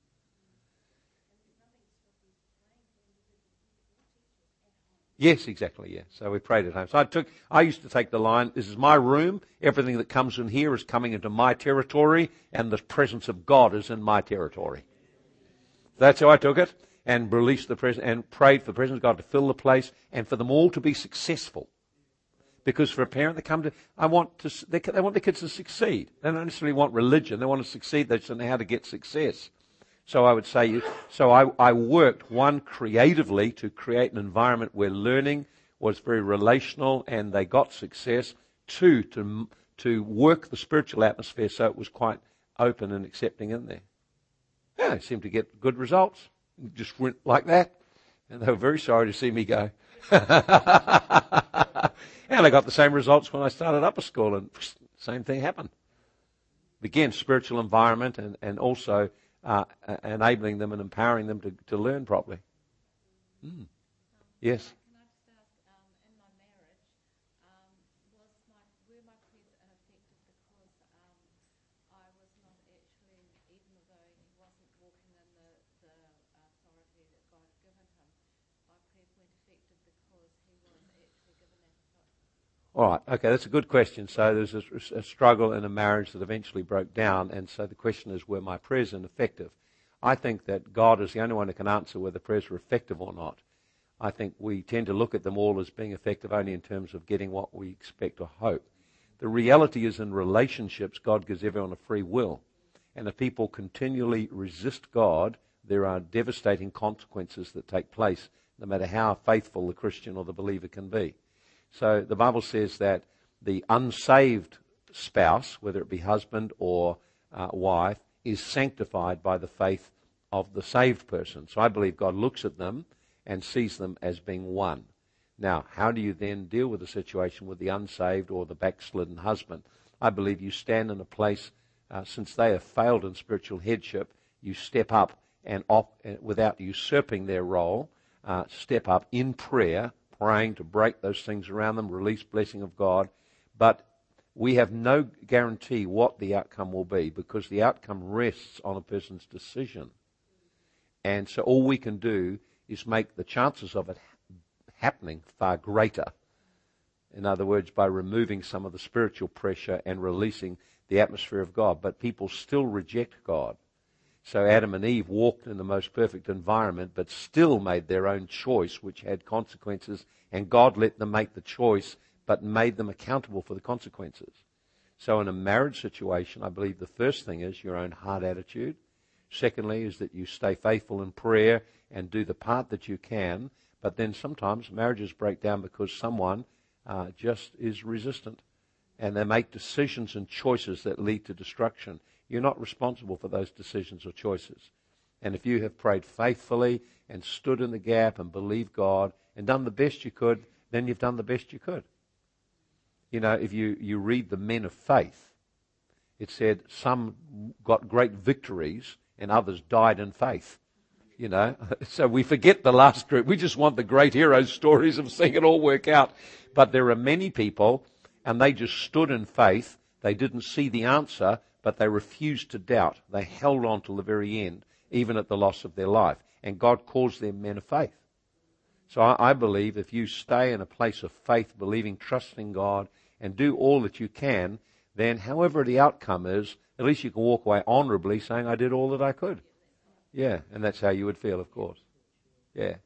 Yes, exactly. Yeah. So we prayed at home. So I took. I used to take the line. This is my room. Everything that comes in here is coming into my territory, and the presence of God is in my territory. That's how I took it, and released the presence and prayed for the presence of God to fill the place, and for them all to be successful. Because for a parent, they come to. I want to. They, they want their kids to succeed. They don't necessarily want religion. They want to succeed. They just know how to get success. So I would say, so I, I worked, one, creatively to create an environment where learning was very relational and they got success. Two, to, to work the spiritual atmosphere so it was quite open and accepting in there. Yeah, I seemed to get good results. Just went like that. And they were very sorry to see me go. and I got the same results when I started upper school and same thing happened. Again, spiritual environment and, and also uh, enabling them and empowering them to, to learn properly. Mm. Yes. All right, okay, that's a good question. So there's a, a, struggle in a marriage that eventually broke down, and so the question is, were my prayers ineffective? I think that God is the only one who can answer whether prayers were effective or not. I think we tend to look at them all as being effective only in terms of getting what we expect or hope. The reality is in relationships, God gives everyone a free will. And if people continually resist God, there are devastating consequences that take place, no matter how faithful the Christian or the believer can be. So the Bible says that the unsaved spouse, whether it be husband or uh, wife, is sanctified by the faith of the saved person. So I believe God looks at them and sees them as being one. Now, how do you then deal with the situation with the unsaved or the backslidden husband? I believe you stand in a place, uh, since they have failed in spiritual headship, you step up and op- uh, without usurping their role, uh, step up in prayer praying to break those things around them, release blessing of God. But we have no guarantee what the outcome will be because the outcome rests on a person's decision. And so all we can do is make the chances of it happening far greater. In other words, by removing some of the spiritual pressure and releasing the atmosphere of God. But people still reject God. So Adam and Eve walked in the most perfect environment, but still made their own choice, which had consequences, and God let them make the choice, but made them accountable for the consequences. So in a marriage situation, I believe the first thing is your own heart attitude. Secondly, is that you stay faithful in prayer and do the part that you can. But then sometimes marriages break down because someone uh, just is resistant and they make decisions and choices that lead to destruction. You're not responsible for those decisions or choices. And if you have prayed faithfully and stood in the gap and believed God and done the best you could, then you've done the best you could. You know, if you, you read the men of faith, it said some got great victories and others died in faith. You know, so we forget the last group. We just want the great hero stories of seeing it all work out. But there are many people, and they just stood in faith. They didn't see the answer, but they refused to doubt. They held on till the very end, even at the loss of their life. And God calls them men of faith. So I, I believe if you stay in a place of faith, believing, trusting God, and do all that you can, then however the outcome is, at least you can walk away honorably saying, I did all that I could. Yeah, and that's how you would feel, of course. Yeah.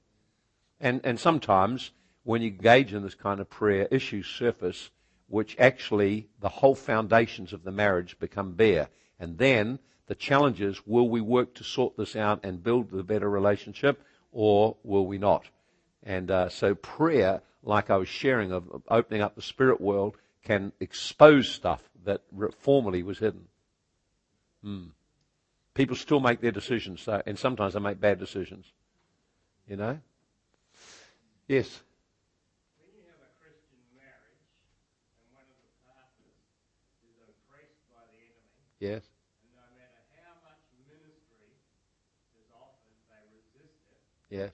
And, and sometimes when you engage in this kind of prayer, issues surface which actually the whole foundations of the marriage become bare. And then the challenge is, will we work to sort this out and build the better relationship, or will we not? And uh, so prayer, like I was sharing of, opening up the spirit world, can expose stuff that formerly was hidden. Hmm. People still make their decisions, so, and sometimes they make bad decisions. You know? Yes. When you have a Christian marriage and one of the partners is oppressed by the enemy, Yes. and no matter how much ministry is offered, they resist it, Yes.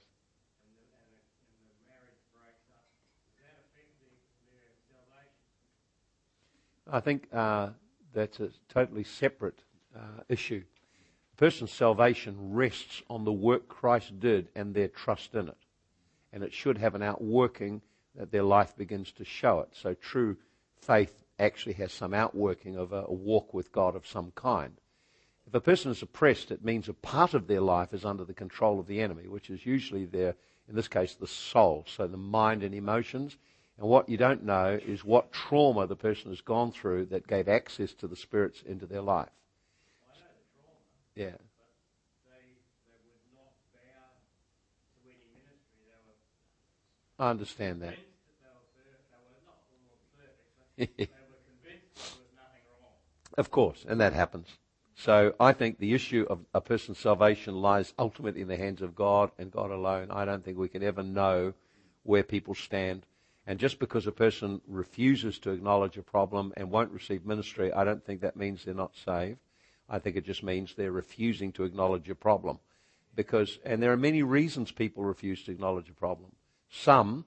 and the, and the, and the marriage breaks up, does that affect the, their salvation? I think uh, that's a totally separate uh, issue. A person's salvation rests on the work Christ did and their trust in it. And it should have an outworking that their life begins to show it. So true faith actually has some outworking of a, a walk with God of some kind. If a person is oppressed, it means a part of their life is under the control of the enemy, which is usually their, in this case, the soul, so the mind and emotions. And what you don't know is what trauma the person has gone through that gave access to the spirits into their life. I know the trauma, Yeah. they, they would not bow to any ministry. They were I understand that. Of course, and that happens. So I think the issue of a person's salvation lies ultimately in the hands of God and God alone. I don't think we can ever know where people stand. And just because a person refuses to acknowledge a problem and won't receive ministry, I don't think that means they're not saved. I think it just means they're refusing to acknowledge a problem. Because, and there are many reasons people refuse to acknowledge a problem. Some,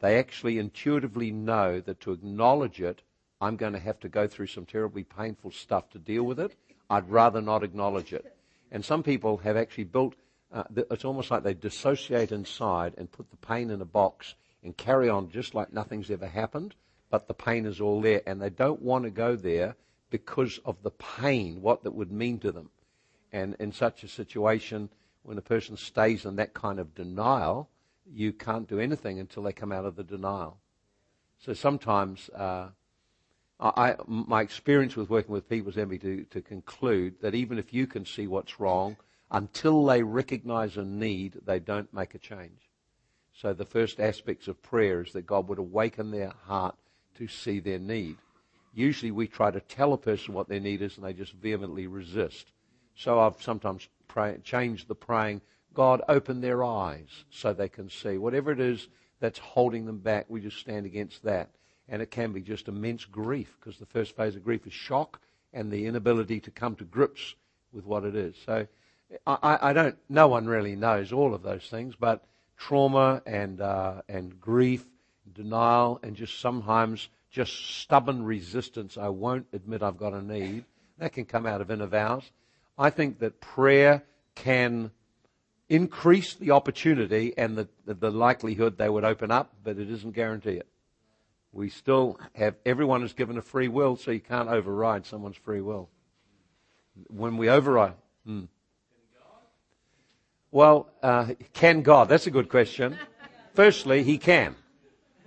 they actually intuitively know that to acknowledge it, I'm going to have to go through some terribly painful stuff to deal with it. I'd rather not acknowledge it. And some people have actually built, uh, it's almost like they dissociate inside and put the pain in a box and carry on just like nothing's ever happened, but the pain is all there. And they don't want to go there because of the pain, what that would mean to them. And in such a situation, when a person stays in that kind of denial, you can't do anything until they come out of the denial. So sometimes, uh, I, my experience with working with people has me to, to conclude that even if you can see what's wrong, until they recognize a need, they don't make a change. So the first aspects of prayer is that God would awaken their heart to see their need. Usually we try to tell a person what their need is and they just vehemently resist. So I've sometimes pray, changed the praying, God, open their eyes so they can see. Whatever it is that's holding them back, we just stand against that. And it can be just immense grief because the first phase of grief is shock and the inability to come to grips with what it is. So I, I don't, no one really knows all of those things, but trauma and, uh, and grief, denial, and just sometimes just stubborn resistance, I won't admit I've got a need, that can come out of inner vows. I think that prayer can increase the opportunity and the, the, likelihood they would open up, but it doesn't guarantee it. We still have, everyone is given a free will, so you can't override someone's free will. When we override, hmm. Well, uh, can God? That's a good question. Firstly, he can.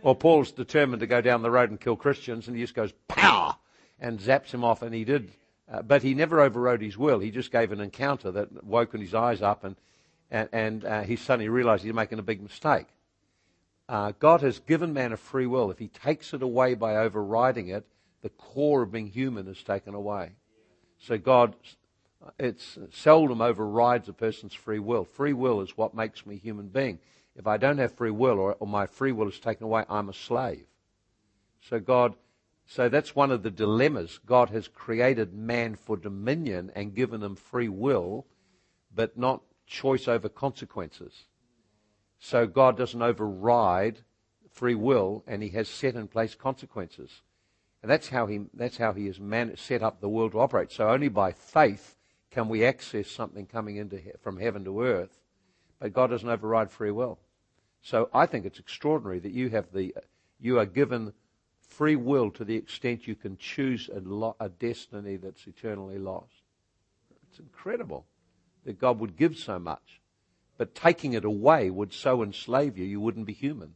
Well, Paul's determined to go down the road and kill Christians, and he just goes, pow, and zaps him off, and he did. Uh, but he never overrode his will. He just gave an encounter that woken his eyes up, and, and, and uh, he suddenly realized he's making a big mistake. Uh, God has given man a free will. If he takes it away by overriding it, the core of being human is taken away. So God, it's seldom overrides a person's free will. Free will is what makes me a human being. If I don't have free will or, or my free will is taken away, I'm a slave. So God, so that's one of the dilemmas. God has created man for dominion and given him free will, but not choice over consequences. So God doesn't override free will, and He has set in place consequences. And that's how He, that's how he has man, set up the world to operate. So only by faith can we access something coming into he, from heaven to earth. But God doesn't override free will. So I think it's extraordinary that you have the, you are given free will to the extent you can choose a, lo- a destiny that's eternally lost. It's incredible that God would give so much. But taking it away would so enslave you, you wouldn't be human.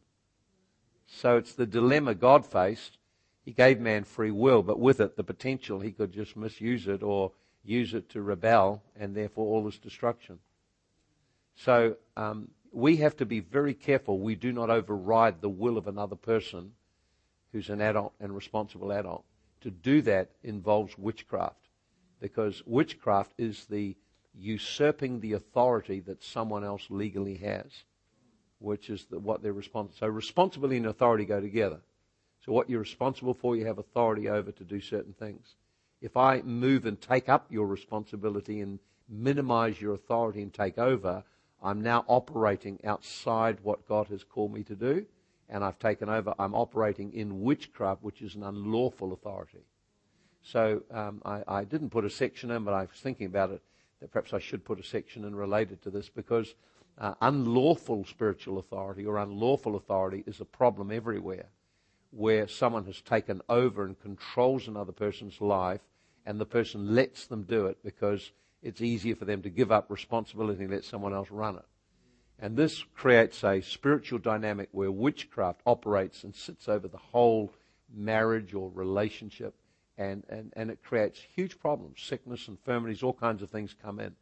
So it's the dilemma God faced. He gave man free will, but with it the potential he could just misuse it or use it to rebel, and therefore all this destruction. So um, we have to be very careful we do not override the will of another person who's an adult and responsible adult. To do that involves witchcraft, because witchcraft is the usurping the authority that someone else legally has, which is the, what they're responsible. So responsibility and authority go together. So what you're responsible for, you have authority over to do certain things. If I move and take up your responsibility and minimize your authority and take over, I'm now operating outside what God has called me to do, and I've taken over. I'm operating in witchcraft, which is an unlawful authority. So um, I, I, didn't put a section in, but I was thinking about it perhaps I should put a section in related to this because uh, unlawful spiritual authority or unlawful authority is a problem everywhere where someone has taken over and controls another person's life and the person lets them do it because it's easier for them to give up responsibility and let someone else run it. And this creates a spiritual dynamic where witchcraft operates and sits over the whole marriage or relationship and, and, and it creates huge problems. Sickness, infirmities, all kinds of things come in.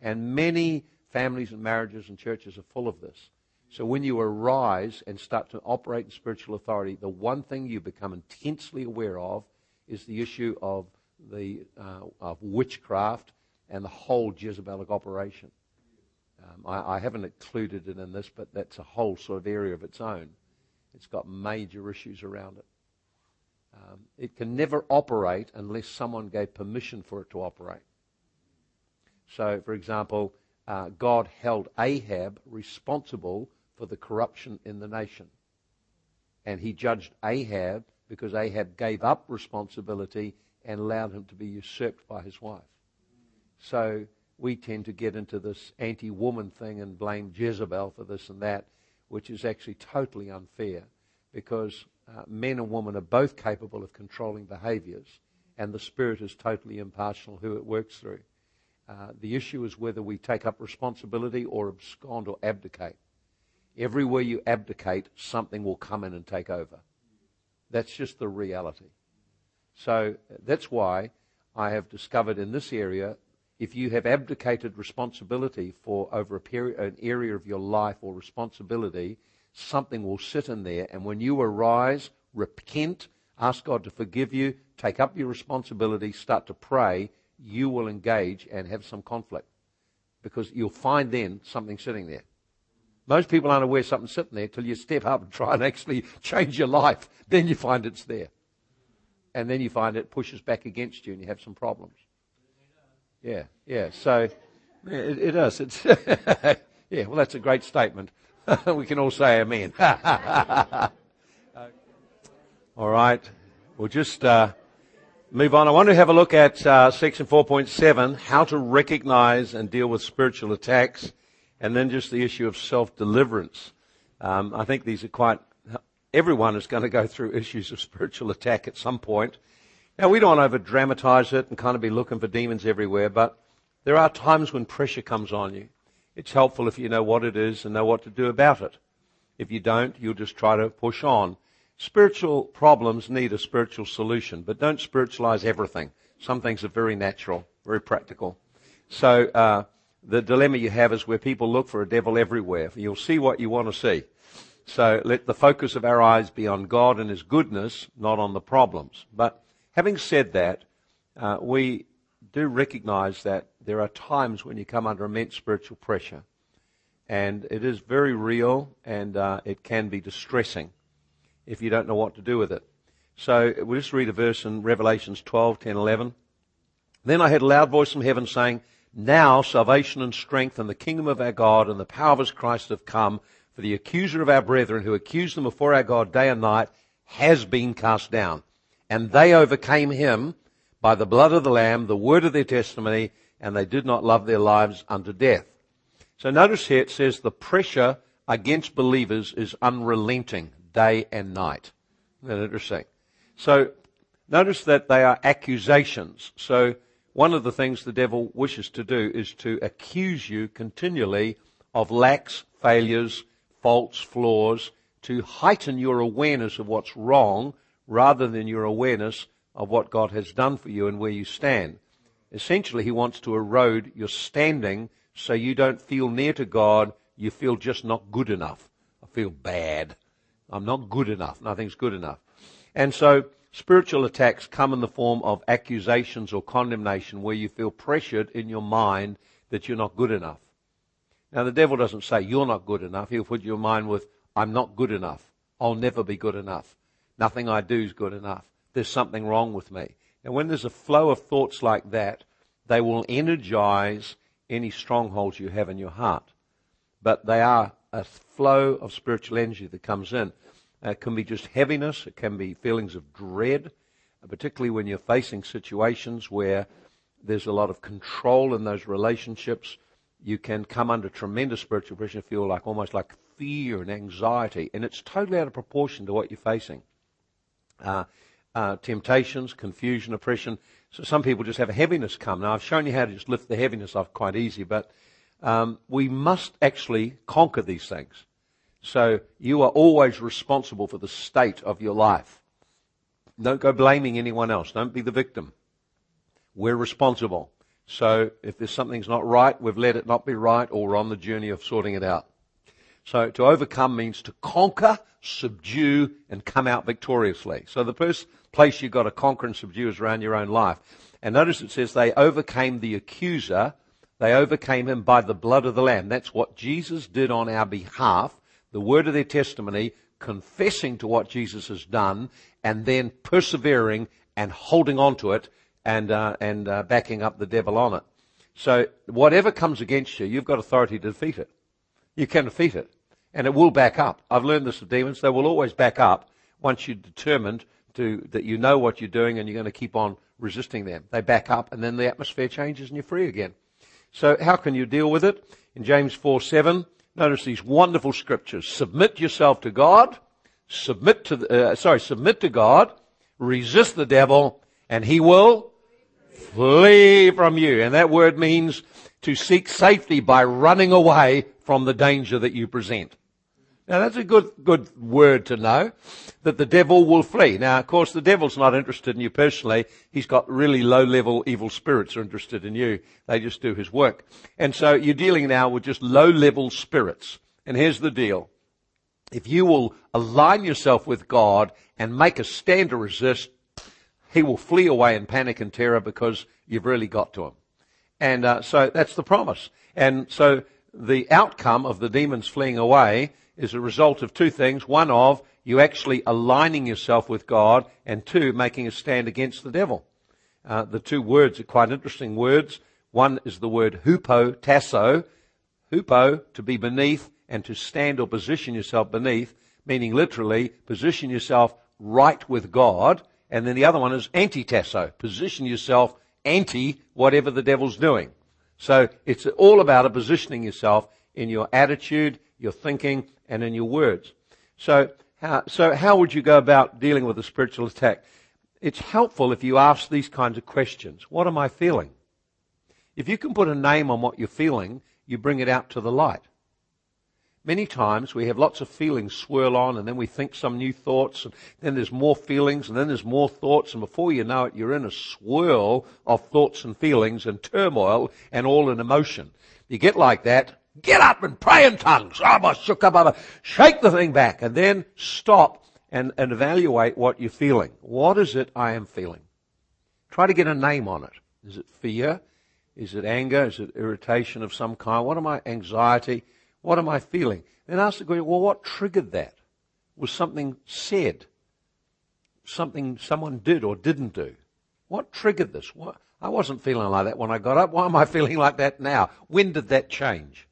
And many families and marriages and churches are full of this. So when you arise and start to operate in spiritual authority, the one thing you become intensely aware of is the issue of the uh, of witchcraft and the whole Jezebelic operation. Um, I, I, haven't included it in this, but that's a whole sort of area of its own. It's got major issues around it. Um, it can never operate unless someone gave permission for it to operate. So, for example, uh, God held Ahab responsible for the corruption in the nation. And he judged Ahab because Ahab gave up responsibility and allowed him to be usurped by his wife. So we tend to get into this anti woman thing and blame Jezebel for this and that, which is actually totally unfair because uh, men and women are both capable of controlling behaviors, and the Spirit is totally impartial who it works through. Uh, the issue is whether we take up responsibility or abscond or abdicate. Everywhere you abdicate, something will come in and take over. That's just the reality. So that's why I have discovered in this area, if you have abdicated responsibility for over a period, an area of your life or responsibility, something will sit in there. And when you arise, repent, ask God to forgive you, take up your responsibility, start to pray, you will engage and have some conflict. Because you'll find then something sitting there. Most people aren't aware something's sitting there till you step up and try and actually change your life. Then you find it's there. And then you find it pushes back against you and you have some problems. Yeah, yeah. So it, it does. It's yeah. Well, that's a great statement. we can all say amen. all right. We'll just uh, move on. I want to have a look at uh, section 4.7, how to recognize and deal with spiritual attacks, and then just the issue of self-deliverance. Um, I think these are quite, everyone is going to go through issues of spiritual attack at some point. Now, we don't over dramatize it and kind of be looking for demons everywhere, but there are times when pressure comes on you. It's helpful if you know what it is and know what to do about it. If you don't, you'll just try to push on. Spiritual problems need a spiritual solution, but don't spiritualize everything. Some things are very natural, very practical. So uh, the dilemma you have is where people look for a devil everywhere. You'll see what you want to see. So let the focus of our eyes be on God and His goodness, not on the problems. But having said that, uh, we do recognize that there are times when you come under immense spiritual pressure. And it is very real and uh, it can be distressing if you don't know what to do with it. So we'll just read a verse in Revelations 12, 10, 11. Then I heard a loud voice from heaven saying, Now salvation and strength and the kingdom of our God and the power of his Christ have come, for the accuser of our brethren who accused them before our God day and night has been cast down. And they overcame him by the blood of the Lamb, the word of their testimony, and they did not love their lives unto death. So notice here it says the pressure against believers is unrelenting day and night. Isn't that interesting? So notice that they are accusations. So one of the things the devil wishes to do is to accuse you continually of lacks, failures, faults, flaws, to heighten your awareness of what's wrong rather than your awareness of what God has done for you and where you stand. Essentially, he wants to erode your standing so you don't feel near to God, you feel just not good enough. I feel bad. I'm not good enough. Nothing's good enough. And so spiritual attacks come in the form of accusations or condemnation where you feel pressured in your mind that you're not good enough. Now the devil doesn't say you're not good enough. He'll put your mind with, I'm not good enough. I'll never be good enough. Nothing I do is good enough. There's something wrong with me. And when there's a flow of thoughts like that, they will energize any strongholds you have in your heart. But they are a flow of spiritual energy that comes in. It can be just heaviness. It can be feelings of dread, particularly when you're facing situations where there's a lot of control in those relationships. You can come under tremendous spiritual pressure, feel like almost like fear and anxiety, and it's totally out of proportion to what you're facing. Uh, uh, temptations, confusion, oppression. So some people just have a heaviness come. Now I've shown you how to just lift the heaviness off quite easy, but um, we must actually conquer these things. So you are always responsible for the state of your life. Don't go blaming anyone else. Don't be the victim. We're responsible. So if there's something's not right, we've let it not be right, or we're on the journey of sorting it out. So to overcome means to conquer, subdue, and come out victoriously. So the first place you've got to conquer and subdue is around your own life. And notice it says they overcame the accuser. They overcame him by the blood of the Lamb. That's what Jesus did on our behalf. The word of their testimony, confessing to what Jesus has done, and then persevering and holding on to it and, uh, and uh, backing up the devil on it. So whatever comes against you, you've got authority to defeat it. You can defeat it. And it will back up. I've learned this with demons. They will always back up once you're determined to, that you know what you're doing and you're going to keep on resisting them. They back up and then the atmosphere changes and you're free again. So how can you deal with it? In James 4, 7, notice these wonderful scriptures. Submit yourself to God. Submit to, the, uh, sorry, submit to God. Resist the devil and he will flee from you. And that word means to seek safety by running away from the danger that you present. Now that's a good, good word to know, that the devil will flee. Now of course the devil's not interested in you personally. He's got really low level evil spirits are interested in you. They just do his work. And so you're dealing now with just low level spirits. And here's the deal. If you will align yourself with God and make a stand to resist, he will flee away in panic and terror because you've really got to him. And uh, so that's the promise. And so the outcome of the demons fleeing away is a result of two things. One of you actually aligning yourself with God, and two, making a stand against the devil. Uh, the two words are quite interesting words. One is the word hupo, tasso. Hupo, to be beneath, and to stand or position yourself beneath, meaning literally position yourself right with God. And then the other one is anti-tasso, position yourself anti whatever the devil's doing. So it's all about positioning yourself in your attitude, your thinking, and in your words. So how, so how would you go about dealing with a spiritual attack? It's helpful if you ask these kinds of questions. What am I feeling? If you can put a name on what you're feeling, you bring it out to the light. Many times we have lots of feelings swirl on and then we think some new thoughts and then there's more feelings and then there's more thoughts and before you know it you're in a swirl of thoughts and feelings and turmoil and all in emotion. You get like that, get up and pray in tongues. Ah, Shake the thing back and then stop and, and evaluate what you're feeling. What is it I am feeling? Try to get a name on it. Is it fear? Is it anger? Is it irritation of some kind? What am I? Anxiety? What am I feeling? Then ask the question, well, what triggered that? Was something said? Something someone did or didn't do? What triggered this? What, I wasn't feeling like that when I got up. Why am I feeling like that now? When did that change?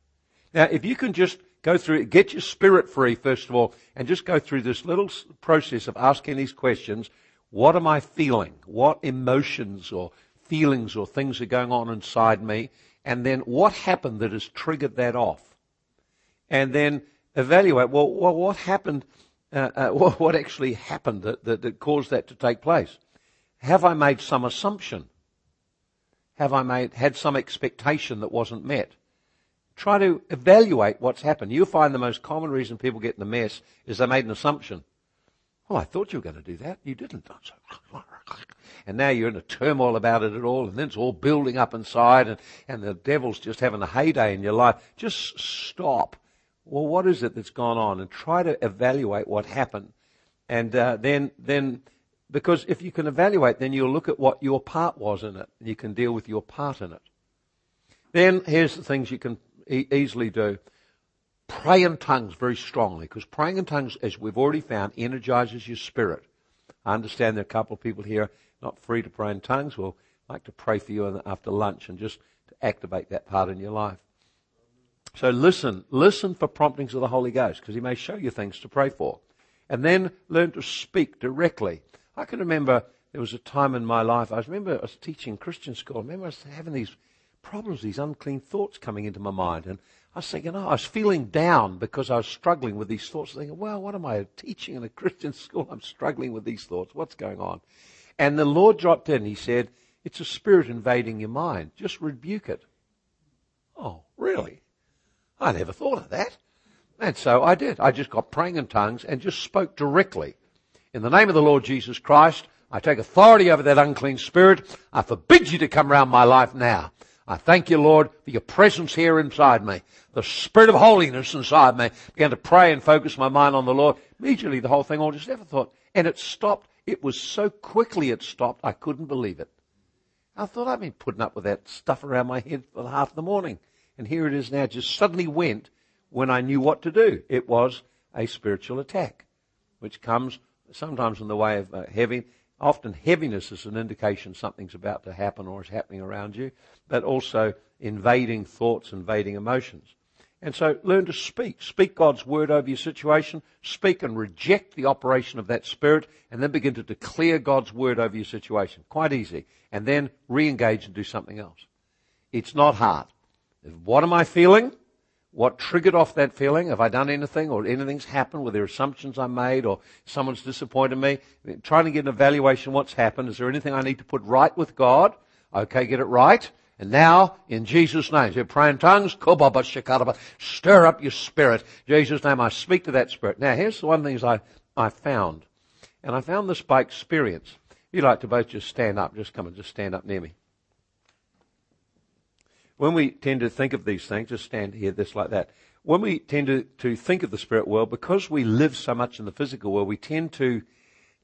Now, if you can just go through, get your spirit free, first of all, and just go through this little process of asking these questions. What am I feeling? What emotions or feelings or things are going on inside me? And then what happened that has triggered that off? And then evaluate, well, well what happened, uh, uh, what, actually happened that, that, that caused that to take place? Have I made some assumption? Have I made, had some expectation that wasn't met? Try to evaluate what's happened. You'll find the most common reason people get in the mess is they made an assumption. Well, I thought you were going to do that. You didn't. And now you're in a turmoil about it at all, and then it's all building up inside, and, and the devil's just having a heyday in your life. Just stop. Well, what is it that's gone on? And try to evaluate what happened. And uh, then, then, because if you can evaluate, then you'll look at what your part was in it, and you can deal with your part in it. Then here's the things you can e- easily do. Pray in tongues very strongly, because praying in tongues, as we've already found, energizes your spirit. I understand there are a couple of people here not free to pray in tongues. We'll like to pray for you after lunch and just to activate that part in your life. So listen, listen for promptings of the Holy Ghost, because He may show you things to pray for. And then learn to speak directly. I can remember there was a time in my life, I remember I was teaching Christian school, I remember I was having these problems, these unclean thoughts coming into my mind. And I was thinking, oh, I was feeling down because I was struggling with these thoughts. Thinking, well, what am I teaching in a Christian school? I'm struggling with these thoughts. What's going on? And the Lord dropped in. He said, it's a spirit invading your mind. Just rebuke it. Oh, really? I never thought of that. And so I did. I just got praying in tongues and just spoke directly. In the name of the Lord Jesus Christ, I take authority over that unclean spirit. I forbid you to come around my life now. I thank you, Lord, for your presence here inside me. The spirit of holiness inside me. Began to pray and focus my mind on the Lord. Immediately the whole thing all just never thought. And it stopped. It was so quickly it stopped, I couldn't believe it. I thought I'd been putting up with that stuff around my head for half the morning. And here it is now, just suddenly went when I knew what to do. It was a spiritual attack, which comes sometimes in the way of uh, heavy. Often heaviness is an indication something's about to happen or is happening around you, but also invading thoughts, invading emotions. And so learn to speak. Speak God's word over your situation. Speak and reject the operation of that spirit and then begin to declare God's word over your situation. Quite easy. And then re-engage and do something else. It's not hard. What am I feeling? what triggered off that feeling. Have I done anything or anything's happened? Were there assumptions I made or someone's disappointed me? Trying to get an evaluation what's happened. Is there anything I need to put right with God? Okay, get it right. And now, in Jesus' name, you pray in tongues, stir up your spirit. In Jesus' name, I speak to that spirit. Now, here's the one thing I, I found. And I found this by experience. You'd like to both just stand up. Just come and just stand up near me when we tend to think of these things, just stand here, this like that, when we tend to, to think of the spirit world, because we live so much in the physical world, we tend to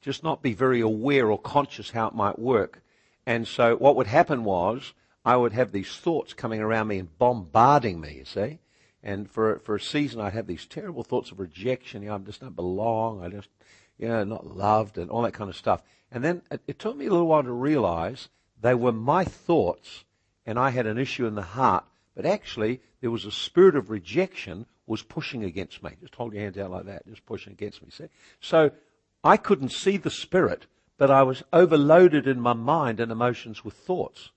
just not be very aware or conscious how it might work. And so what would happen was I would have these thoughts coming around me and bombarding me, you see. And for, for a season, I'd have these terrible thoughts of rejection. You know, I just don't belong. I just, you know, not loved and all that kind of stuff. And then it, it took me a little while to realize they were my thoughts and I had an issue in the heart, but actually there was a spirit of rejection was pushing against me. Just hold your hands out like that, just pushing against me. See? So I couldn't see the spirit, but I was overloaded in my mind and emotions with thoughts.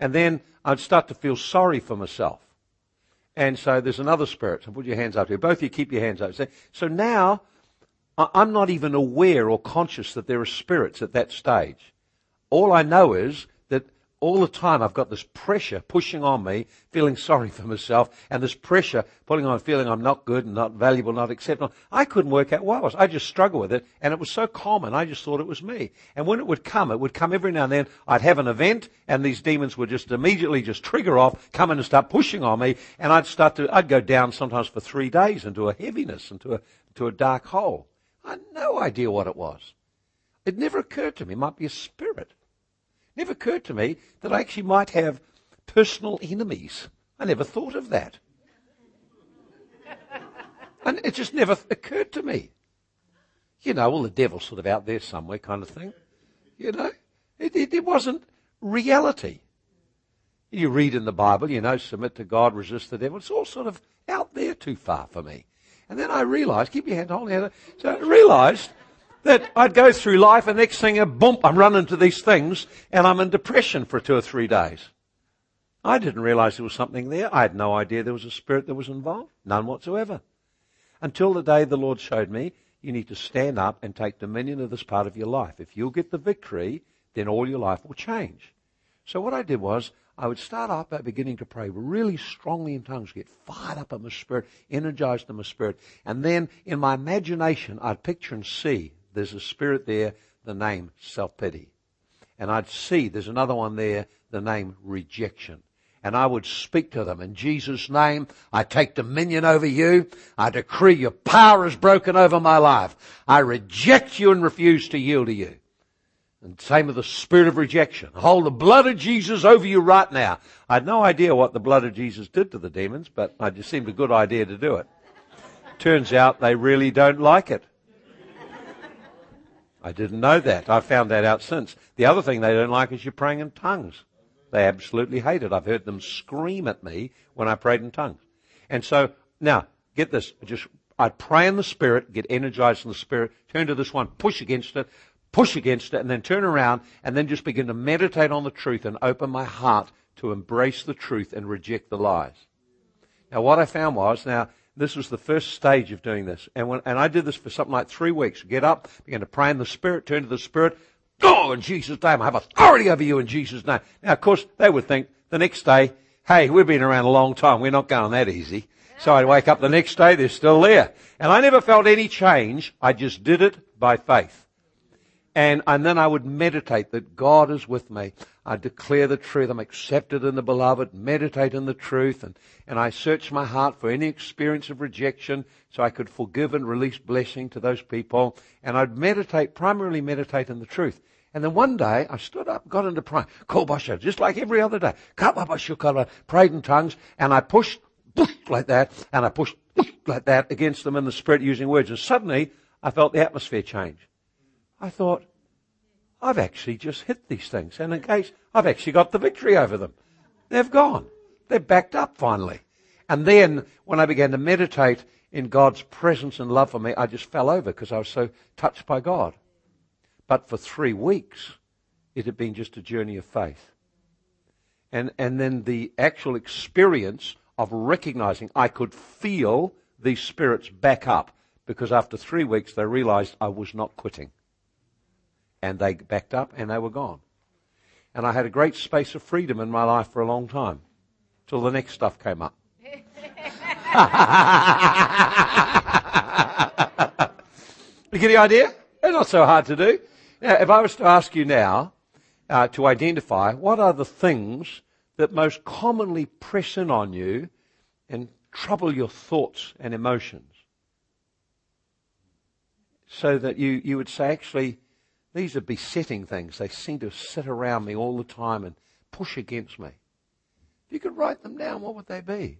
And then I'd start to feel sorry for myself. And so there's another spirit. So put your hands up here. Both of you keep your hands up. So now I'm not even aware or conscious that there are spirits at that stage. All I know is all the time I've got this pressure pushing on me, feeling sorry for myself, and this pressure pulling on feeling I'm not good and not valuable, not acceptable. I couldn't work out why it was. I just struggled with it, and it was so common, I just thought it was me. And when it would come, it would come every now and then. I'd have an event, and these demons would just immediately just trigger off, come in and start pushing on me, and I'd start to, I'd go down sometimes for three days into a heaviness, into a, into a dark hole. I had no idea what it was. It never occurred to me. It might be a spirit. It never occurred to me that I actually might have personal enemies. I never thought of that. And it just never occurred to me. You know, well, the devil's sort of out there somewhere kind of thing. You know? It, it, it wasn't reality. You read in the Bible, you know, submit to God, resist the devil. It's all sort of out there too far for me. And then I realized, keep your hand holding out. So I realized that I'd go through life and next thing, boom, I'm running into these things and I'm in depression for two or three days. I didn't realize there was something there. I had no idea there was a spirit that was involved. None whatsoever. Until the day the Lord showed me, you need to stand up and take dominion of this part of your life. If you'll get the victory, then all your life will change. So what I did was, I would start off by beginning to pray really strongly in tongues, get fired up in my spirit, energized in my spirit. And then in my imagination, I'd picture and see there's a spirit there, the name self-pity. And I'd see there's another one there, the name rejection and I would speak to them. In Jesus' name, I take dominion over you. I decree your power is broken over my life. I reject you and refuse to yield to you. And same with the spirit of rejection. Hold the blood of Jesus over you right now. I had no idea what the blood of Jesus did to the demons, but it just seemed a good idea to do it. Turns out they really don't like it. I didn't know that. I found that out since. The other thing they don't like is you praying in tongues. They absolutely hate it. I've heard them scream at me when I prayed in tongues. And so, now, get this. Just, I'd pray in the Spirit, get energized in the Spirit, turn to this one, push against it, push against it, and then turn around, and then just begin to meditate on the truth and open my heart to embrace the truth and reject the lies. Now, what I found was, now, this was the first stage of doing this. And when, and I did this for something like three weeks. Get up, begin to pray in the Spirit, turn to the Spirit, Go in Jesus' name. I have authority over you in Jesus' name. Now, of course, they would think the next day, hey, we've been around a long time. We're not going that easy. So I'd wake up the next day, they're still there. And I never felt any change. I just did it by faith. And, and then I would meditate that God is with me. I declare the truth. I'm accepted in the beloved. Meditate in the truth. And, and I search my heart for any experience of rejection so I could forgive and release blessing to those people. And I'd meditate, primarily meditate in the truth. And then one day I stood up, got into prayer, Kobasha, just like every other day. Prayed in tongues, and I pushed like that, and I pushed like that against them in the spirit using words. And suddenly I felt the atmosphere change. I thought, I've actually just hit these things. And in case I've actually got the victory over them. They've gone. They're backed up finally. And then when I began to meditate in God's presence and love for me, I just fell over because I was so touched by God. But for three weeks, it had been just a journey of faith. And, and then the actual experience of recognizing I could feel these spirits back up because after three weeks they realized I was not quitting. And they backed up and they were gone. And I had a great space of freedom in my life for a long time till the next stuff came up. you get the idea? It's not so hard to do. Now, if I was to ask you now uh, to identify what are the things that most commonly press in on you and trouble your thoughts and emotions, so that you, you would say, actually, these are besetting things. They seem to sit around me all the time and push against me. If you could write them down, what would they be?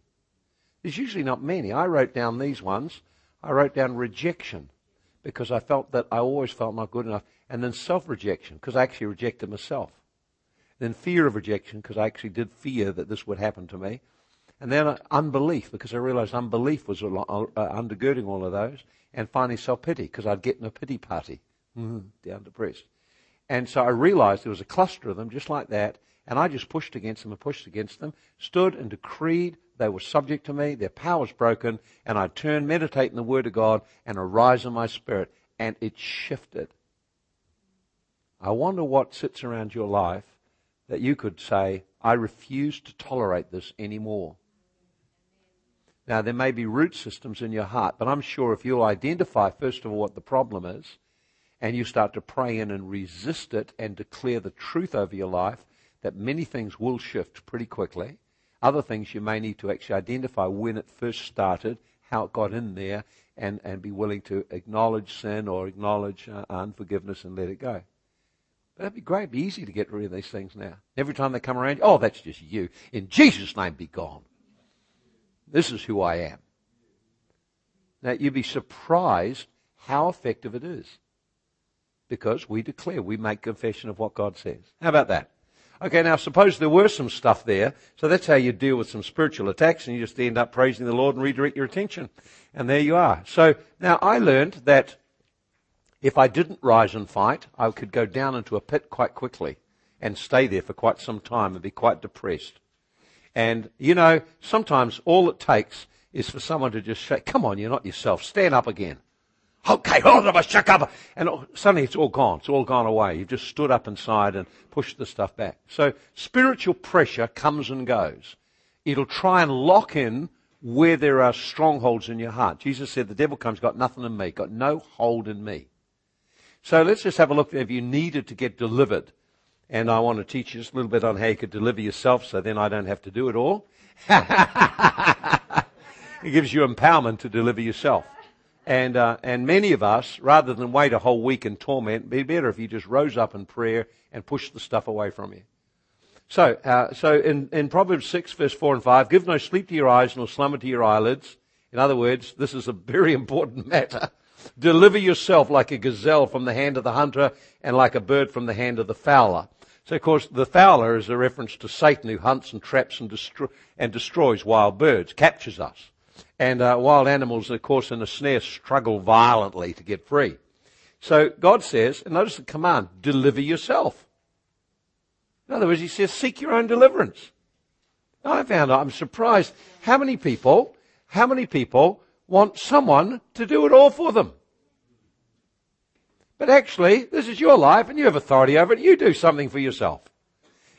There's usually not many. I wrote down these ones. I wrote down rejection because I felt that I always felt not good enough. And then self rejection, because I actually rejected myself. Then fear of rejection, because I actually did fear that this would happen to me. And then uh, unbelief, because I realized unbelief was uh, undergirding all of those. And finally self pity, because I'd get in a pity party, mm-hmm, down depressed. And so I realized there was a cluster of them just like that. And I just pushed against them and pushed against them, stood and decreed they were subject to me, their power was broken, and I turned, meditate in the Word of God, and arise in my spirit, and it shifted. I wonder what sits around your life that you could say, I refuse to tolerate this anymore. Now, there may be root systems in your heart, but I'm sure if you'll identify, first of all, what the problem is, and you start to pray in and resist it and declare the truth over your life, that many things will shift pretty quickly. Other things you may need to actually identify when it first started, how it got in there, and, and be willing to acknowledge sin or acknowledge uh, unforgiveness and let it go. But that'd be great. It'd be easy to get rid of these things now. Every time they come around, oh, that's just you. In Jesus' name, be gone. This is who I am. Now, you'd be surprised how effective it is. Because we declare, we make confession of what God says. How about that? Okay, now suppose there were some stuff there, so that's how you deal with some spiritual attacks, and you just end up praising the Lord and redirect your attention. And there you are. So now I learned that if I didn't rise and fight, I could go down into a pit quite quickly and stay there for quite some time and be quite depressed. And, you know, sometimes all it takes is for someone to just say, come on, you're not yourself, stand up again. Okay. And oh, suddenly it's all gone. It's all gone away. You've just stood up inside and pushed the stuff back. So spiritual pressure comes and goes. It'll try and lock in where there are strongholds in your heart. Jesus said, the devil comes, got nothing in me, got no hold in me. So let's just have a look if you needed to get delivered. And I want to teach you just a little bit on how you could deliver yourself so then I don't have to do it all. it gives you empowerment to deliver yourself. And, uh, and many of us, rather than wait a whole week in torment, it'd be better if you just rose up in prayer and pushed the stuff away from you. So, uh, so in, in Proverbs 6 verse 4 and 5, give no sleep to your eyes nor slumber to your eyelids. In other words, this is a very important matter. Deliver yourself like a gazelle from the hand of the hunter and like a bird from the hand of the fowler. So of course the fowler is a reference to Satan who hunts and traps and, destro- and destroys wild birds, captures us. And uh, wild animals, of course, in a snare struggle violently to get free. So God says, and notice the command, deliver yourself. In other words, he says, seek your own deliverance. I found, out, I'm surprised how many people, how many people want someone to do it all for them. But actually, this is your life and you have authority over it. You do something for yourself.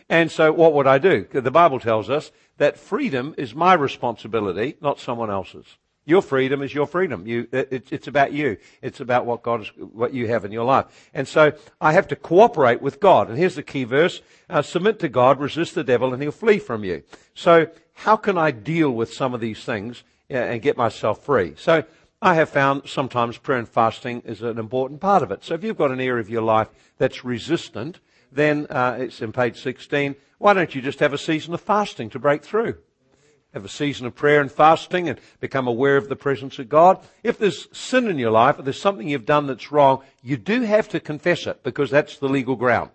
And so what would I do? The Bible tells us that freedom is my responsibility, not someone else's. Your freedom is your freedom. You, it, it's about you. It's about what God, is, what you have in your life. And so I have to cooperate with God. And here's the key verse: uh, submit to God, resist the devil, and he'll flee from you. So how can I deal with some of these things uh, and get myself free? So I have found sometimes prayer and fasting is an important part of it. So if you've got an area of your life that's resistant, then uh, it's in page 16. Why don't you just have a season of fasting to break through? have a season of prayer and fasting and become aware of the presence of God. If there's sin in your life, if there's something you've done that's wrong, you do have to confess it because that's the legal ground.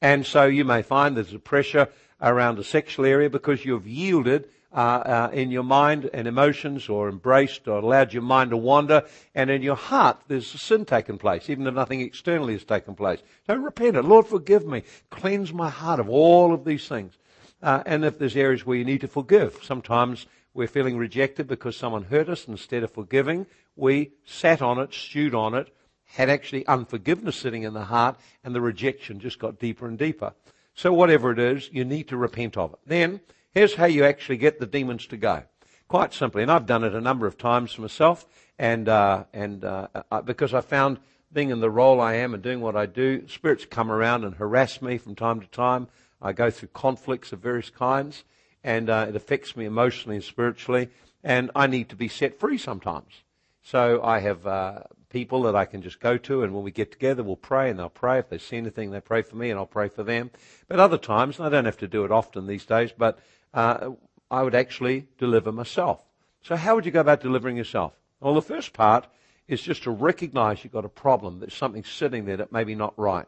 And so you may find there's a pressure around the sexual area because you've yielded uh, uh, in your mind and emotions or embraced or allowed your mind to wander and in your heart there's a sin taken place even if nothing externally has taken place. So repent it. Lord forgive me. Cleanse my heart of all of these things. Uh, and if there's areas where you need to forgive, sometimes we're feeling rejected because someone hurt us. Instead of forgiving, we sat on it, stewed on it, had actually unforgiveness sitting in the heart, and the rejection just got deeper and deeper. So whatever it is, you need to repent of it. Then, here's how you actually get the demons to go. Quite simply, and I've done it a number of times myself, and uh, and uh, uh because I found being in the role I am and doing what I do, spirits come around and harass me from time to time. I go through conflicts of various kinds, and uh, it affects me emotionally and spiritually, and I need to be set free sometimes. So I have uh, people that I can just go to, and when we get together, we'll pray, and they'll pray. If they see anything, they pray for me, and I'll pray for them. But other times, and I don't have to do it often these days, but uh, I would actually deliver myself. So how would you go about delivering yourself? Well, the first part is just to recognize you've got a problem. There's something sitting there that may be not right.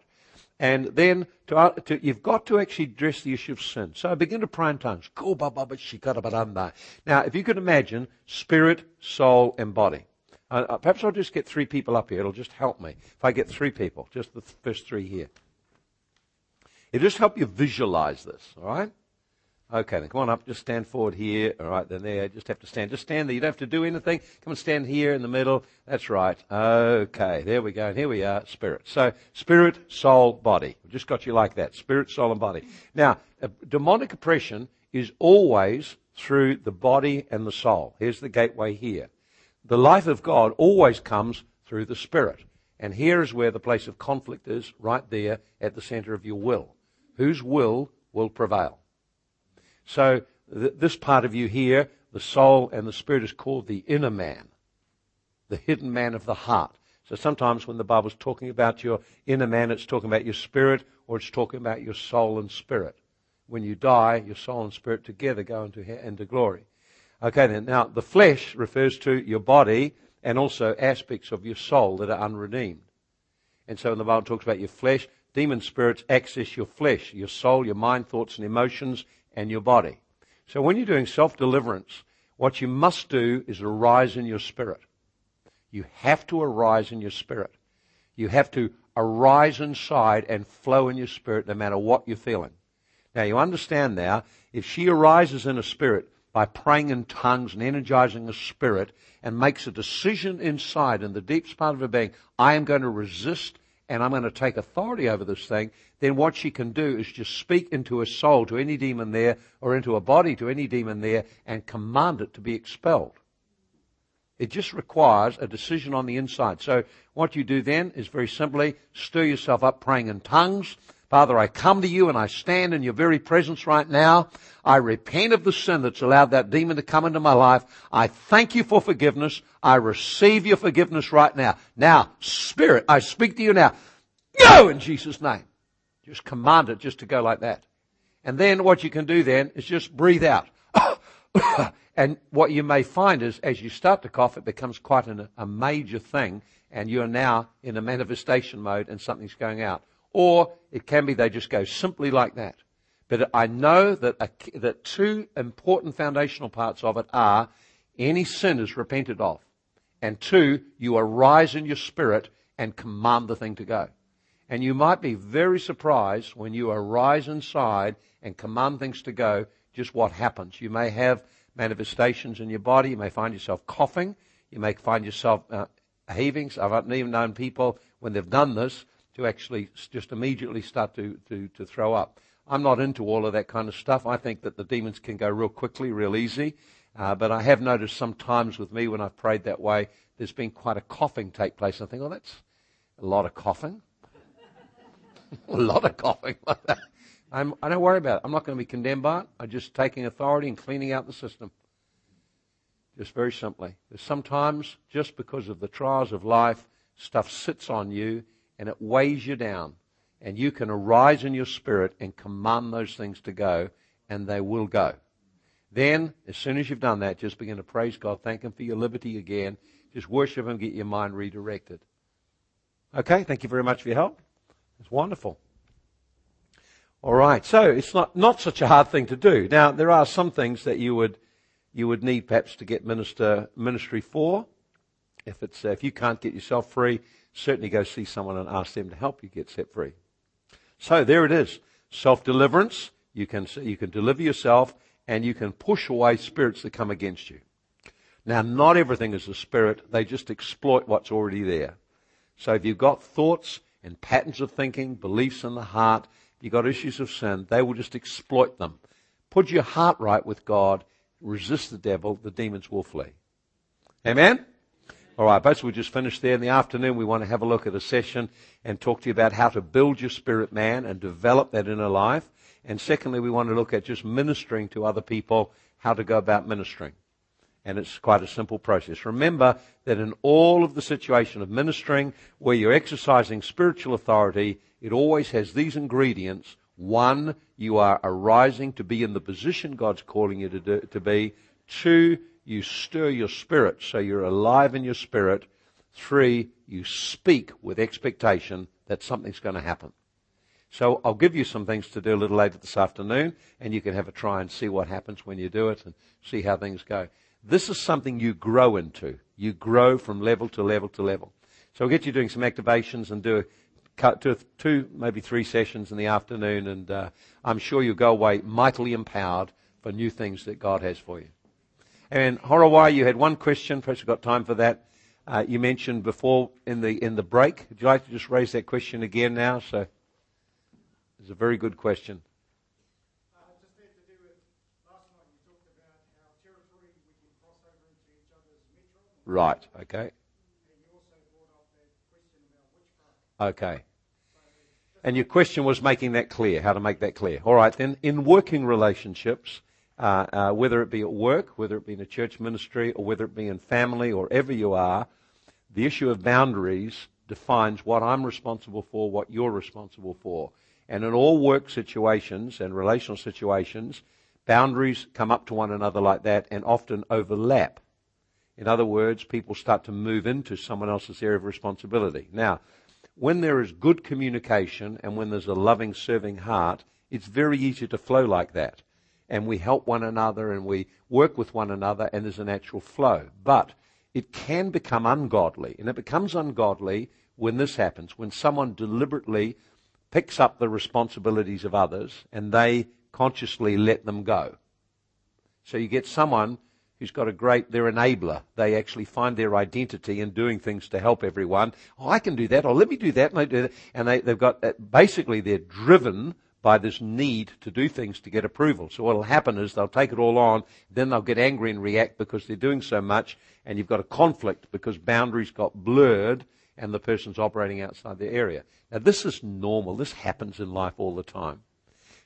And then to, uh, to, you've got to actually address the issue of sin. So begin to pray in tongues. Now, if you could imagine spirit, soul, and body. Uh, uh, perhaps I'll just get three people up here. It'll just help me. If I get three people, just the first three here. It'll just help you visualize this, all right? Okay, then come on up. Just stand forward here. All right, then there. Just have to stand. Just stand there. You don't have to do anything. Come and stand here in the middle. That's right. Okay, there we go. And here we are. Spirit. So, spirit, soul, body. We've just got you like that. Spirit, soul, and body. Now, demonic oppression is always through the body and the soul. Here's the gateway here. The life of God always comes through the spirit. And here is where the place of conflict is, right there at the center of your will. Whose will will prevail? So th- this part of you here, the soul and the spirit is called the inner man, the hidden man of the heart. So sometimes when the Bible's talking about your inner man, it's talking about your spirit or it's talking about your soul and spirit. When you die, your soul and spirit together go into, into glory. Okay then, now the flesh refers to your body and also aspects of your soul that are unredeemed. And so when the Bible talks about your flesh, demon spirits access your flesh, your soul, your mind, thoughts, and emotions, and your body. So when you're doing self deliverance, what you must do is arise in your spirit. You have to arise in your spirit. You have to arise inside and flow in your spirit no matter what you're feeling. Now you understand now, if she arises in a spirit by praying in tongues and energizing the spirit and makes a decision inside in the deepest part of her being, I am going to resist and I'm going to take authority over this thing, then what she can do is just speak into a soul to any demon there or into a body to any demon there and command it to be expelled. It just requires a decision on the inside. So what you do then is very simply stir yourself up praying in tongues. Father, I come to you and I stand in your very presence right now. I repent of the sin that's allowed that demon to come into my life. I thank you for forgiveness. I receive your forgiveness right now. Now, Spirit, I speak to you now. Go in Jesus' name. Just command it just to go like that. And then what you can do then is just breathe out. And what you may find is as you start to cough, it becomes quite an, a major thing, and you're now in a manifestation mode and something's going out. Or it can be they just go simply like that. But I know that, a, that two important foundational parts of it are any sin is repented of. And two, you arise in your spirit and command the thing to go. And you might be very surprised when you arise inside and command things to go, just what happens. You may have manifestations in your body. You may find yourself coughing. You may find yourself uh, heaving. I've even known people, when they've done this, to actually just immediately start to, to, to throw up. I'm not into all of that kind of stuff. I think that the demons can go real quickly, real easy. Uh, but I have noticed sometimes with me when I've prayed that way, there's been quite a coughing take place. I think, oh, that's a lot of coughing. a lot of coughing. I'm, I don't worry about it. I'm not going to be condemned by it. I'm just taking authority and cleaning out the system. Just very simply. Sometimes, just because of the trials of life, stuff sits on you and it weighs you down. And you can arise in your spirit and command those things to go, and they will go. Then, as soon as you've done that, just begin to praise God. Thank Him for your liberty again. Just worship Him, get your mind redirected. Okay, thank you very much for your help. It's wonderful. All right, so it's not, not such a hard thing to do. Now, there are some things that you would, you would need perhaps to get minister, ministry for. If, it's, if you can't get yourself free, certainly go see someone and ask them to help you get set free. So there it is. Self-deliverance. You can, you can deliver yourself and you can push away spirits that come against you. Now, not everything is a spirit. They just exploit what's already there. So if you've got thoughts and patterns of thinking, beliefs in the heart, you've got issues of sin, they will just exploit them. Put your heart right with God, resist the devil, the demons will flee. Amen? All right, basically we just finished there in the afternoon. We want to have a look at a session and talk to you about how to build your spirit man and develop that inner life. And secondly, we want to look at just ministering to other people, how to go about ministering. And it's quite a simple process. Remember that in all of the situation of ministering, where you're exercising spiritual authority, it always has these ingredients. One, you are arising to be in the position God's calling you to, do, to be. Two, you stir your spirit so you're alive in your spirit. Three, you speak with expectation that something's going to happen. So I'll give you some things to do a little later this afternoon, and you can have a try and see what happens when you do it and see how things go. This is something you grow into. You grow from level to level to level. So I'll get you doing some activations and do two, two maybe three sessions in the afternoon, and uh, I'm sure you'll go away mightily empowered for new things that God has for you. And Horawai, you had one question. Perhaps we've got time for that. Uh, you mentioned before in the in the break. Would you like to just raise that question again now? So it's a very good question. Uh, just had to do with last night you talked about how territory we can cross over into each other's metron. Right. Okay. And you also brought up that question about okay. Okay. And your question was making that clear, how to make that clear. All right, then, in working relationships, uh, uh, whether it be at work, whether it be in a church ministry, or whether it be in family, or wherever you are, the issue of boundaries defines what I'm responsible for, what you're responsible for. And in all work situations and relational situations, boundaries come up to one another like that and often overlap. In other words, people start to move into someone else's area of responsibility. Now, when there is good communication and when there's a loving, serving heart, it's very easy to flow like that. And we help one another and we work with one another and there's a natural flow. But it can become ungodly. And it becomes ungodly when this happens, when someone deliberately picks up the responsibilities of others and they consciously let them go. So you get someone who's got a great, they're enabler. They actually find their identity in doing things to help everyone. Oh, I can do that. Oh, let me do that. And they do that. And they, they've got, uh, basically they're driven by this need to do things to get approval. So what'll happen is they'll take it all on, then they'll get angry and react because they're doing so much, and you've got a conflict because boundaries got blurred and the person's operating outside their area. Now this is normal. This happens in life all the time.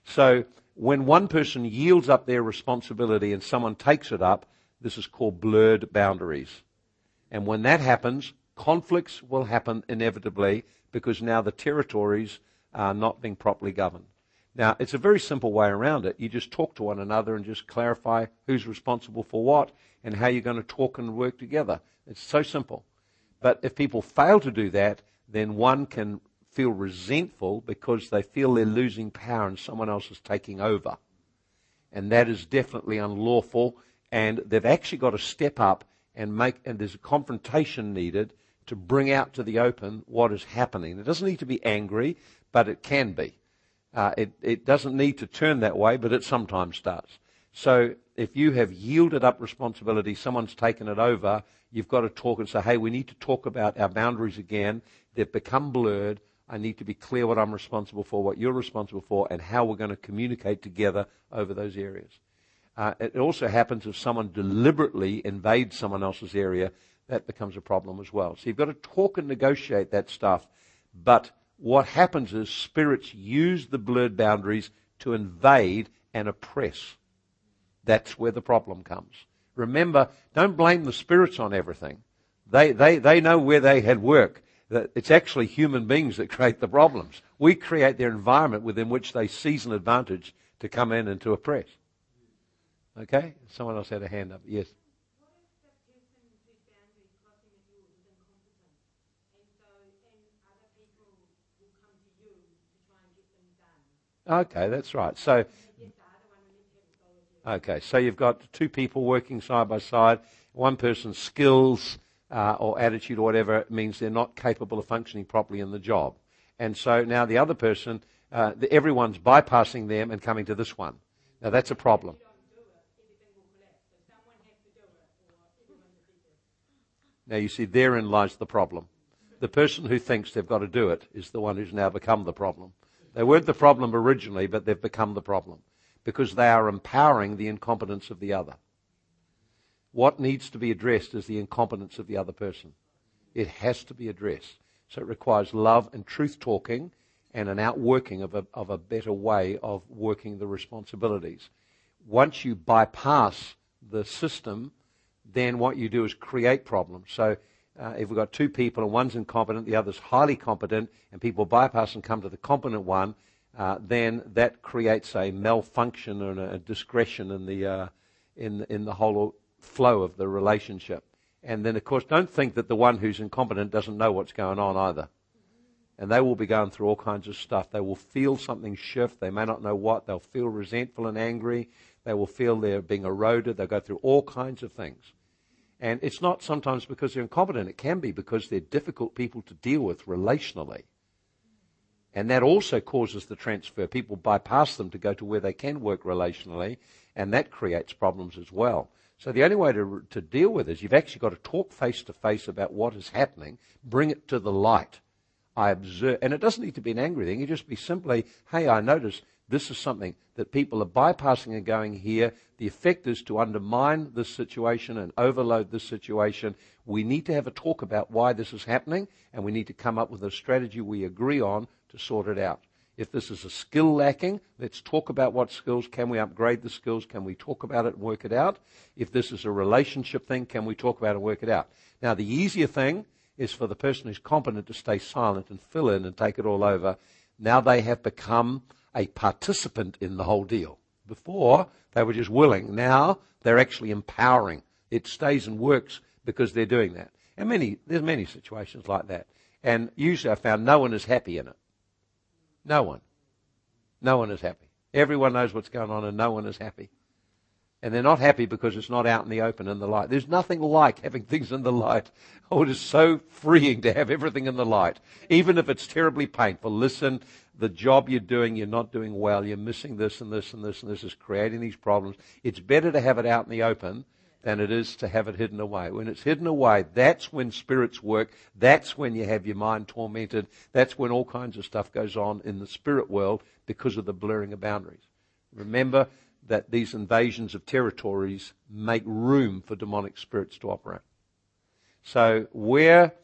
So when one person yields up their responsibility and someone takes it up, this is called blurred boundaries. And when that happens, conflicts will happen inevitably because now the territories are not being properly governed. Now, it's a very simple way around it. You just talk to one another and just clarify who's responsible for what and how you're going to talk and work together. It's so simple. But if people fail to do that, then one can feel resentful because they feel they're losing power and someone else is taking over. And that is definitely unlawful. And they've actually got to step up and make, and there's a confrontation needed to bring out to the open what is happening. It doesn't need to be angry, but it can be. Uh, it, it doesn't need to turn that way, but it sometimes does. So if you have yielded up responsibility, someone's taken it over, you've got to talk and say, hey, we need to talk about our boundaries again. They've become blurred. I need to be clear what I'm responsible for, what you're responsible for, and how we're going to communicate together over those areas. Uh, it also happens if someone deliberately invades someone else's area, that becomes a problem as well. So you've got to talk and negotiate that stuff. But what happens is spirits use the blurred boundaries to invade and oppress. That's where the problem comes. Remember, don't blame the spirits on everything. They, they, they know where they had work. It's actually human beings that create the problems. We create their environment within which they seize an advantage to come in and to oppress. Okay? Someone else had a hand up. Yes. Okay, that's right. So. Okay, so you've got two people working side by side. One person's skills uh, or attitude or whatever means they're not capable of functioning properly in the job. And so now the other person, uh, the, everyone's bypassing them and coming to this one. Now that's a problem. Now you see, therein lies the problem. The person who thinks they've got to do it is the one who's now become the problem. They weren't the problem originally, but they've become the problem because they are empowering the incompetence of the other. What needs to be addressed is the incompetence of the other person. It has to be addressed. So it requires love and truth talking and an outworking of a, of a better way of working the responsibilities. Once you bypass the system, then what you do is create problems. So uh, if we've got two people and one's incompetent, the other's highly competent, and people bypass and come to the competent one, uh, then that creates a malfunction and a, discretion in the uh, in in the whole flow of the relationship. And then, of course, don't think that the one who's incompetent doesn't know what's going on either. And they will be going through all kinds of stuff. They will feel something shift. They may not know what. They'll feel resentful and angry. They will feel they're being eroded. They'll go through all kinds of things. And it's not sometimes because they're incompetent. It can be because they're difficult people to deal with relationally. And that also causes the transfer. People bypass them to go to where they can work relationally, and that creates problems as well. So the only way to, to deal with it is you've actually got to talk face to face about what is happening, bring it to the light. I observe, and it doesn't need to be an angry thing. It just be simply, hey, I notice this is something that people are bypassing and going here. The effect is to undermine this situation and overload this situation. We need to have a talk about why this is happening, and we need to come up with a strategy we agree on to sort it out. If this is a skill lacking, let's talk about what skills. Can we upgrade the skills? Can we talk about it and work it out? If this is a relationship thing, can we talk about it and work it out? Now, the easier thing is for the person who's competent to stay silent and fill in and take it all over. Now they have become a participant in the whole deal. Before, they were just willing. Now, they're actually empowering. It stays and works because they're doing that. And many, there's many situations like that. And usually I found no one is happy in it. No one. No one is happy. Everyone knows what's going on and no one is happy. And they're not happy because it's not out in the open in the light. There's nothing like having things in the light. Oh, it is so freeing to have everything in the light. Even if it's terribly painful. Listen, the job you're doing, you're not doing well. You're missing this and this and this and this is creating these problems. It's better to have it out in the open than it is to have it hidden away. When it's hidden away, that's when spirits work. That's when you have your mind tormented. That's when all kinds of stuff goes on in the spirit world because of the blurring of boundaries. Remember that these invasions of territories make room for demonic spirits to operate. So where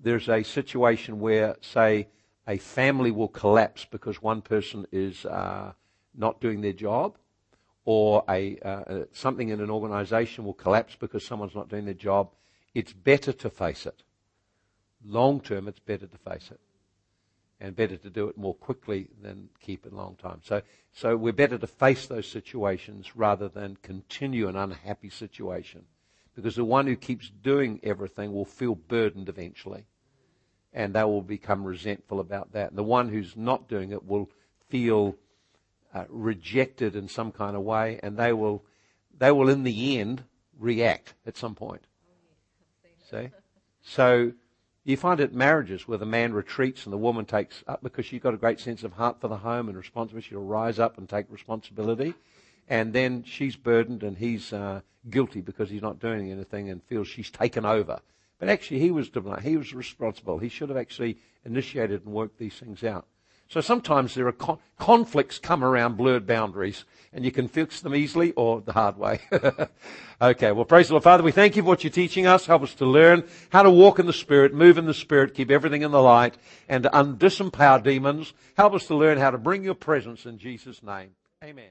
there's a situation where, say, a family will collapse because one person is uh, not doing their job, or a, uh, something in an organization will collapse because someone's not doing their job, it's better to face it. Long term, it's better to face it. And better to do it more quickly than keep it a long time. So, so we're better to face those situations rather than continue an unhappy situation. Because the one who keeps doing everything will feel burdened eventually. And they will become resentful about that. And the one who's not doing it will feel uh, rejected in some kind of way, and they will, they will in the end react at some point. See? So you find it marriages where the man retreats and the woman takes up because she's got a great sense of heart for the home and responsibility. She'll rise up and take responsibility. And then she's burdened and he's uh, guilty because he's not doing anything and feels she's taken over. But actually, he was he was responsible. He should have actually initiated and worked these things out. So sometimes there are con- conflicts come around blurred boundaries, and you can fix them easily or the hard way. okay, well, praise the Lord. Father, we thank you for what you're teaching us. Help us to learn how to walk in the Spirit, move in the Spirit, keep everything in the light, and to disempower demons. Help us to learn how to bring your presence in Jesus' name. Amen.